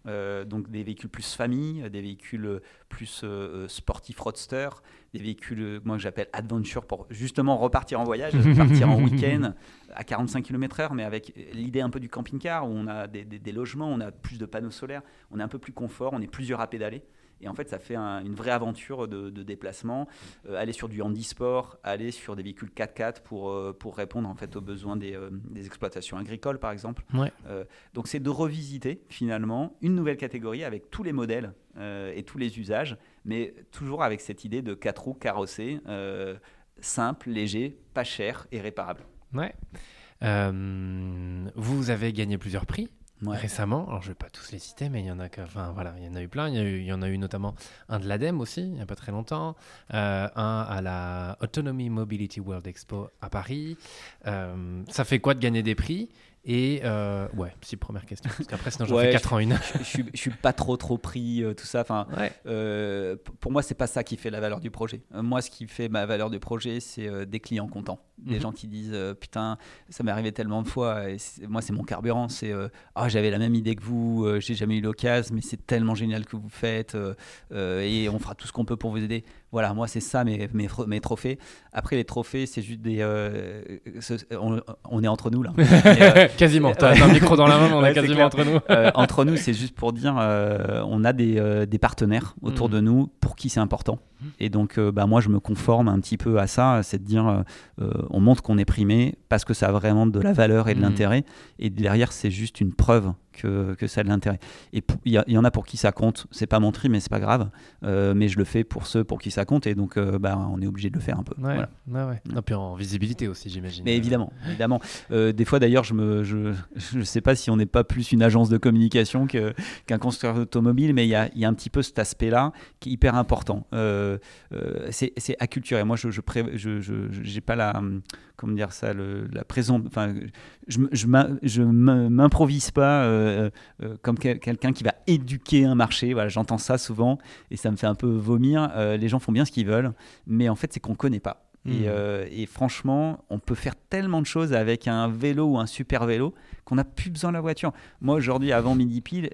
Speaker 2: Euh, donc des véhicules plus famille, des véhicules plus euh, euh, sportifs roadster, des véhicules moi que j'appelle adventure pour justement repartir en voyage, partir en week-end à 45 km/h, mais avec l'idée un peu du camping-car où on a des, des, logements, on a plus de panneaux solaires, on est un peu plus confort, on est plusieurs à pédaler. Et en fait, ça fait une vraie aventure de, déplacement. Euh, aller sur du handisport, aller sur des véhicules 4x4 pour, euh, pour répondre en fait aux besoins des, euh, des exploitations agricoles, par exemple. donc, c'est de revisiter finalement une nouvelle catégorie avec tous les modèles et tous les usages, mais toujours avec cette idée de 4 roues carrossées, simple, léger, pas cher et réparable.
Speaker 1: Ouais. vous avez gagné plusieurs prix récemment. Alors, je vais pas tous les citer, mais il y en a enfin, voilà, il y en a eu plein. Il y, il y en a eu notamment un de l'ADEME aussi, il n'y a pas très longtemps. Euh, un à la Autonomy Mobility World Expo à Paris. Euh, ça fait quoi de gagner des prix? Et euh, ouais, si première question. Parce qu'après, sinon, j'en fais 4 ans une.
Speaker 2: je, je, je, suis pas trop, trop pris, tout ça. Enfin, pour moi, c'est pas ça qui fait la valeur du projet. moi, ce qui fait ma valeur du projet, c'est des clients contents. Des mhm. gens qui disent Putain, ça m'est arrivé tellement de fois. Et moi, c'est mon carburant. C'est Ah, j'avais la même idée que vous, j'ai jamais eu l'occasion, mais c'est tellement génial que vous faites. et on fera tout ce qu'on peut pour vous aider. Voilà, moi, c'est ça mes, mes, mes, trophées. Après, les trophées, c'est juste des. On, est entre nous là.
Speaker 1: quasiment. Tu as un micro dans la main, on est quasiment entre nous.
Speaker 2: entre nous, c'est juste pour dire on a des, des partenaires autour mhm. de nous pour qui c'est important. Et donc, bah, moi, je me conforme un petit peu à ça, c'est de dire on montre qu'on est primé parce que ça a vraiment de la valeur et de mhm. l'intérêt. Et derrière, c'est juste une preuve que, que ça a de l'intérêt. Et il y, en a pour qui ça compte. C'est pas mon tri, mais c'est pas grave. Euh, mais je le fais pour ceux pour qui ça compte. Et donc, euh, bah, on est obligé de le faire un peu.
Speaker 1: Ouais, voilà. ouais, ouais. puis en visibilité aussi, j'imagine.
Speaker 2: Mais évidemment, évidemment. Euh, des fois, d'ailleurs, je me, je, je sais pas si on n'est pas plus une agence de communication qu'un constructeur automobile, mais il y a, y a, un petit peu cet aspect-là qui est hyper important. c'est acculturer. Moi, je, je, je, j'ai pas la, comment dire ça, la présence. Enfin, je, je m'improvise pas euh, euh, comme quelqu'un qui va éduquer un marché. Voilà, j'entends ça souvent et ça me fait un peu vomir. Euh, les gens font bien ce qu'ils veulent, mais en fait, c'est qu'on connaît pas. Et, euh, et, franchement, on peut faire tellement de choses avec un vélo ou un super vélo qu'on n'a plus besoin de la voiture. Moi, aujourd'hui, avant midi pile,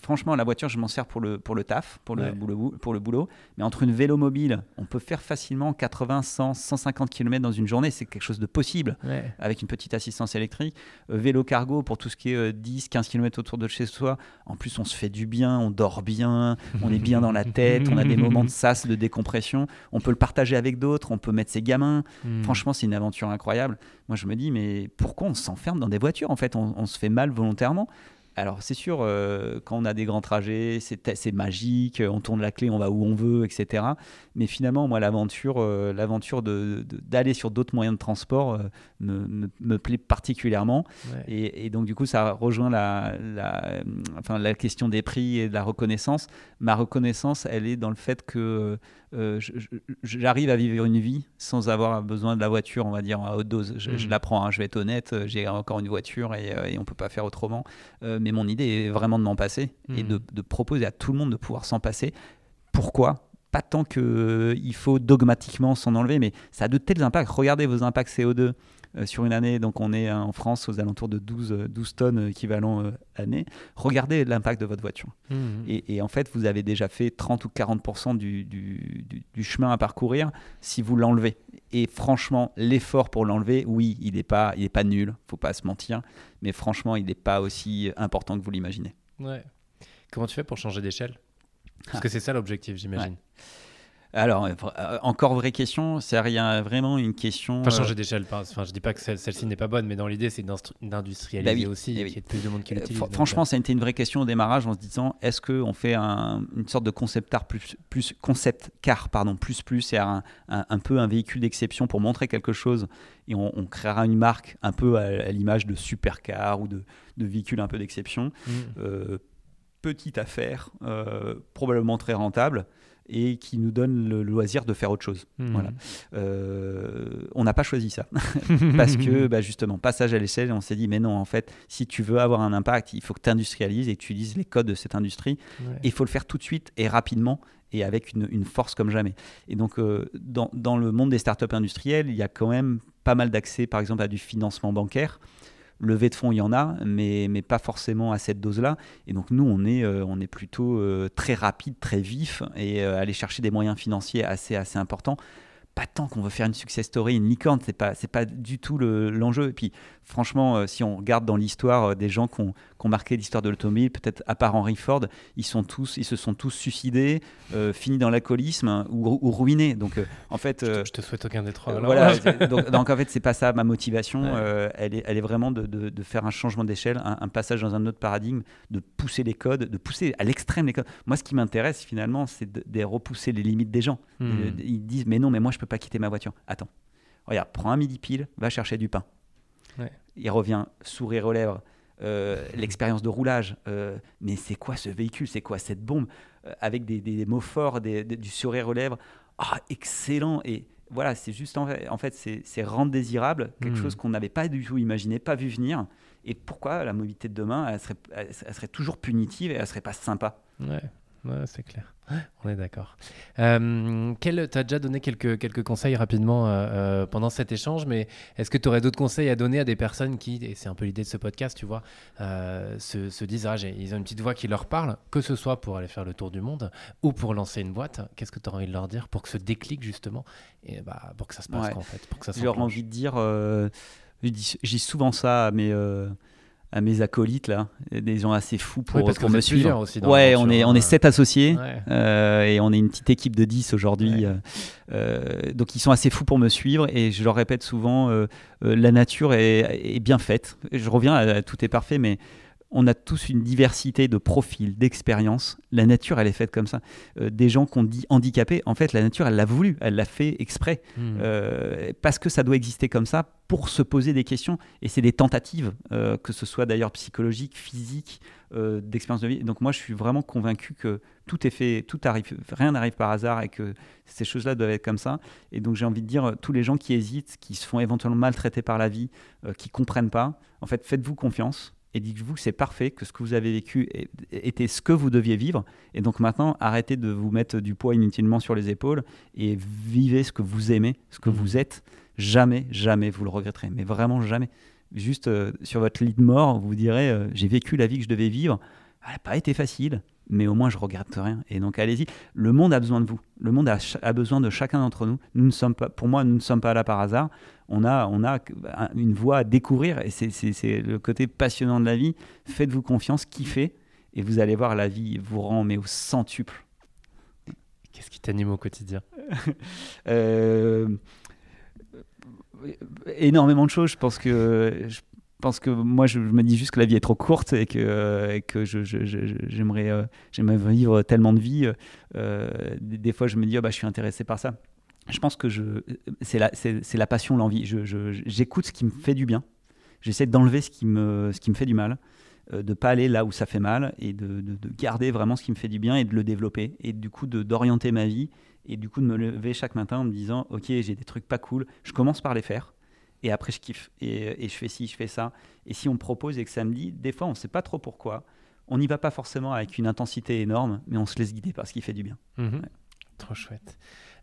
Speaker 2: franchement, la voiture, je m'en sers pour le, pour le taf, pour le, boulot, pour le boulot. Mais entre une vélo mobile, on peut faire facilement 80, 100, 150 km dans une journée. C'est quelque chose de possible avec une petite assistance électrique. Euh, vélo cargo pour tout ce qui est 10, 15 km autour de chez soi. En plus, on se fait du bien, on dort bien, on est bien dans la tête, on a des moments de sas, de décompression. On peut le partager avec d'autres, on peut mettre ses Hmm. Franchement, c'est une aventure incroyable. Moi, je me dis, mais pourquoi on s'enferme dans des voitures En fait, on, se fait mal volontairement. Alors, c'est sûr, euh, quand on a des grands trajets, c'est magique, on tourne la clé, on va où on veut, etc. Mais finalement, moi, l'aventure euh, l'aventure d'aller sur d'autres moyens de transport euh, me, me, plaît particulièrement. Et, donc, du coup, ça rejoint la, la, enfin, la question des prix et de la reconnaissance. Ma reconnaissance, elle est dans le fait que euh, j'arrive à vivre une vie sans avoir besoin de la voiture, on va dire, à haute dose. Je, mm. l'apprends, hein, je vais être honnête, j'ai encore une voiture et, et on ne peut pas faire autrement. mais mon idée est vraiment de m'en passer et mm. de, de proposer à tout le monde de pouvoir s'en passer. Pourquoi? Pas tant qu'il euh, il faut dogmatiquement s'en enlever, mais ça a de tels impacts. Regardez vos impacts CO2 euh, sur une année. Donc, on est en France aux alentours de 12, 12 tonnes équivalent année. Regardez l'impact de votre voiture. Mmh, mmh. Et, en fait, vous avez déjà fait 30 ou 40% du, du, du, chemin à parcourir si vous l'enlevez. Et franchement, l'effort pour l'enlever, oui, il n'est pas, il est pas nul, faut pas se mentir, mais franchement, il n'est pas aussi important que vous l'imaginez.
Speaker 1: Ouais. Comment tu fais pour changer d'échelle? Parce que c'est ça l'objectif, j'imagine.
Speaker 2: Alors, euh, encore vraie question, c'est rien vraiment une question.
Speaker 1: Enfin, changer euh, d'échelle. Enfin, je dis pas que celle-ci n'est pas bonne, mais dans l'idée, c'est d'industrialiser bah aussi, et qu'il y ait plus de monde qui euh, l'utilise.
Speaker 2: franchement, ça a été une vraie question au démarrage en se disant est-ce qu'on fait une sorte de concept car plus, plus concept car pardon plus plus, c'est un, un, peu un véhicule d'exception pour montrer quelque chose et on, créera une marque un peu à, l'image de supercar ou de, de véhicule un peu d'exception. Mmh petite affaire, euh, probablement très rentable et qui nous donne le loisir de faire autre chose. Hmm. Voilà. Euh, on n'a pas choisi ça parce que bah, justement passage à l'échelle, on s'est dit mais non en fait si tu veux avoir un impact, il faut que tu industrialises et que tu utilises les codes de cette industrie. Et il faut le faire tout de suite et rapidement et avec une, force comme jamais. Et donc euh, dans, dans, le monde des startups industrielles, il y a quand même pas mal d'accès par exemple à du financement bancaire. Levé de fonds, il y en a, mais, pas forcément à cette dose-là. Et donc nous, on est, euh, plutôt euh, très rapide, très vif, et euh, aller chercher des moyens financiers assez, assez importants pas tant qu'on veut faire une success story, une licorne, c'est pas c'est pas du tout l'enjeu. et puis franchement, euh, si on regarde dans l'histoire euh, des gens qui ont, marqué l'histoire de l'automobile, peut-être à part Henry Ford, ils sont tous ils se sont tous suicidés, euh, finis dans l'alcoolisme ou, ruinés. Donc en fait,
Speaker 1: je te, souhaite aucun des trois.
Speaker 2: voilà. donc, en fait, c'est pas ça ma motivation. elle est elle est vraiment de, de, faire un changement d'échelle, un, passage dans un autre paradigme, de pousser les codes, de pousser à l'extrême les codes. Moi, ce qui m'intéresse finalement, c'est de, repousser les limites des gens. Hmm. Ils disent mais non, mais moi je peux pas quitter ma voiture. Attends, regarde, prends un midi pile, va chercher du pain. Il revient, sourire aux lèvres, euh, l'expérience de roulage. Euh, mais c'est quoi ce véhicule? C'est quoi cette bombe? Euh, Avec des, mots forts, du sourire aux lèvres. Ah, excellent Et voilà, c'est juste en fait, en fait c'est rendre désirable quelque hmm. chose qu'on n'avait pas du tout imaginé, pas vu venir. Et pourquoi la mobilité de demain, elle serait, elle serait toujours punitive et elle serait pas sympa?
Speaker 1: Ouais c'est clair. On est d'accord. Euh, tu as déjà donné quelques, quelques conseils rapidement euh, euh, pendant cet échange, mais est-ce que tu aurais d'autres conseils à donner à des personnes qui, et c'est un peu l'idée de ce podcast, tu vois, euh, se, se, disent, ah, ils ont une petite voix qui leur parle, que ce soit pour aller faire le tour du monde ou pour lancer une boîte, qu'est-ce que tu aurais envie de leur dire pour que ce déclic justement, et bah, pour que ça se passe en fait, pour que ça
Speaker 2: J'aurais envie de dire, j'ai souvent ça mais à mes acolytes là, des gens assez fous pour, me suivre.
Speaker 1: Aussi
Speaker 2: ouais, on est on est sept associés euh, et on est une petite équipe de 10 aujourd'hui. Euh, euh, donc ils sont assez fous pour me suivre et je leur répète souvent la nature est, bien faite. Je reviens à, tout est parfait, mais on a tous une diversité de profils, d'expériences. La nature, elle est faite comme ça. Euh, des gens qu'on dit handicapés, en fait, la nature, elle l'a voulu, elle l'a fait exprès. Hmm. Euh, parce que ça doit exister comme ça pour se poser des questions. Et c'est des tentatives, euh, que ce soit d'ailleurs psychologiques, physiques, d'expérience de vie. Donc moi, je suis vraiment convaincu que tout est fait, tout arrive, rien n'arrive par hasard et que ces choses-là doivent être comme ça. Et donc j'ai envie de dire, tous les gens qui hésitent, qui se font éventuellement maltraiter par la vie, qui comprennent pas, en fait, faites-vous confiance et dites-vous que c'est parfait, que ce que vous avez vécu était ce que vous deviez vivre. Et donc maintenant, arrêtez de vous mettre du poids inutilement sur les épaules et vivez ce que vous aimez, ce que mmh. vous êtes. Jamais, jamais vous le regretterez, mais vraiment jamais. Juste euh, sur votre lit de mort, vous direz euh, j'ai vécu la vie que je devais vivre. Elle n'a pas été facile, mais au moins je regrette rien. Et donc allez-y. Le monde a besoin de vous. Le monde a, besoin de chacun d'entre nous. Nous ne sommes pas, pour moi, nous ne sommes pas là par hasard. On a, on a une voie à découvrir et c'est le côté passionnant de la vie. Faites-vous confiance, kiffez et vous allez voir la vie vous rend mais au centuple.
Speaker 1: Qu'est-ce qui t'anime au quotidien?
Speaker 2: Euh, Énormément de choses. Je pense que je pense que moi, je, me dis juste que la vie est trop courte et que, que j'aimerais euh, j'aimerais vivre tellement de vie. Euh, des, fois, je me dis, oh, bah, je suis intéressé par ça. Je pense que c'est la, la passion, l'envie. J'écoute ce qui me fait du bien. J'essaie d'enlever ce, qui me, ce qui me fait du mal, euh, de pas aller là où ça fait mal et de, de, garder vraiment ce qui me fait du bien et de le développer. Et du coup, d'orienter ma vie et du coup, de me lever chaque matin en me disant, OK, j'ai des trucs pas cool. Je commence par les faire et après je kiffe et, et, je fais ci, je fais ça. Et si on me propose et que ça me dit, des fois on ne sait pas trop pourquoi, on n'y va pas forcément avec une intensité énorme, mais on se laisse guider par ce qui fait du bien.
Speaker 1: Mhm. Trop chouette.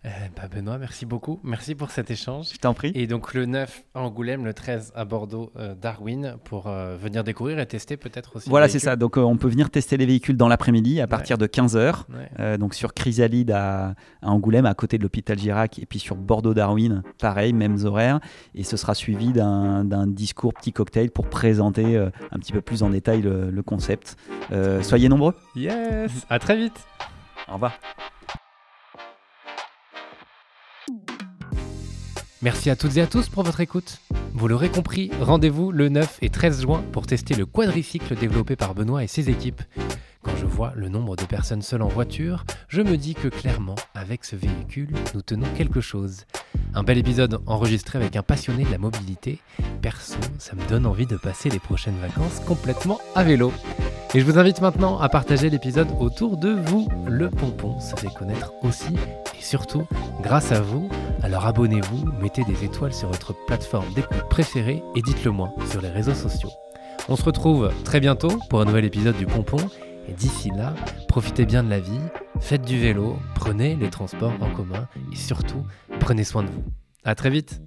Speaker 1: Euh, bah, Benoît, merci beaucoup. Merci pour cet échange.
Speaker 2: Je t'en prie.
Speaker 1: Et donc le 9 à Angoulême, le 13 à Bordeaux, euh, Darwin, pour euh, venir découvrir et tester peut-être aussi.
Speaker 2: Voilà, c'est ça. Donc on peut venir tester les véhicules dans l'après-midi à partir de 15h. donc sur Chrysalide à, Angoulême, à côté de l'hôpital Girac, et puis sur Bordeaux-Darwin, pareil, mêmes horaires. Et ce sera suivi d'un discours petit cocktail pour présenter un petit peu plus en détail le, le concept. soyez nombreux.
Speaker 1: Yes. À très vite.
Speaker 2: Au revoir.
Speaker 1: Merci à toutes et à tous pour votre écoute. Vous l'aurez compris, rendez-vous le 9 et 13 juin pour tester le quadricycle développé par Benoît et ses équipes. Quand je vois le nombre de personnes seules en voiture, je me dis que clairement, avec ce véhicule, nous tenons quelque chose. Un bel épisode enregistré avec un passionné de la mobilité. Perso, ça me donne envie de passer les prochaines vacances complètement à vélo. Et je vous invite maintenant à partager l'épisode autour de vous. Le pompon se fait connaître aussi et surtout grâce à vous. Alors abonnez-vous, mettez des étoiles sur votre plateforme d'écoute préférée et dites-le moi sur les réseaux sociaux. On se retrouve très bientôt pour un nouvel épisode du pompon et d'ici là, profitez bien de la vie, faites du vélo, prenez les transports en commun et surtout, prenez soin de vous. À très vite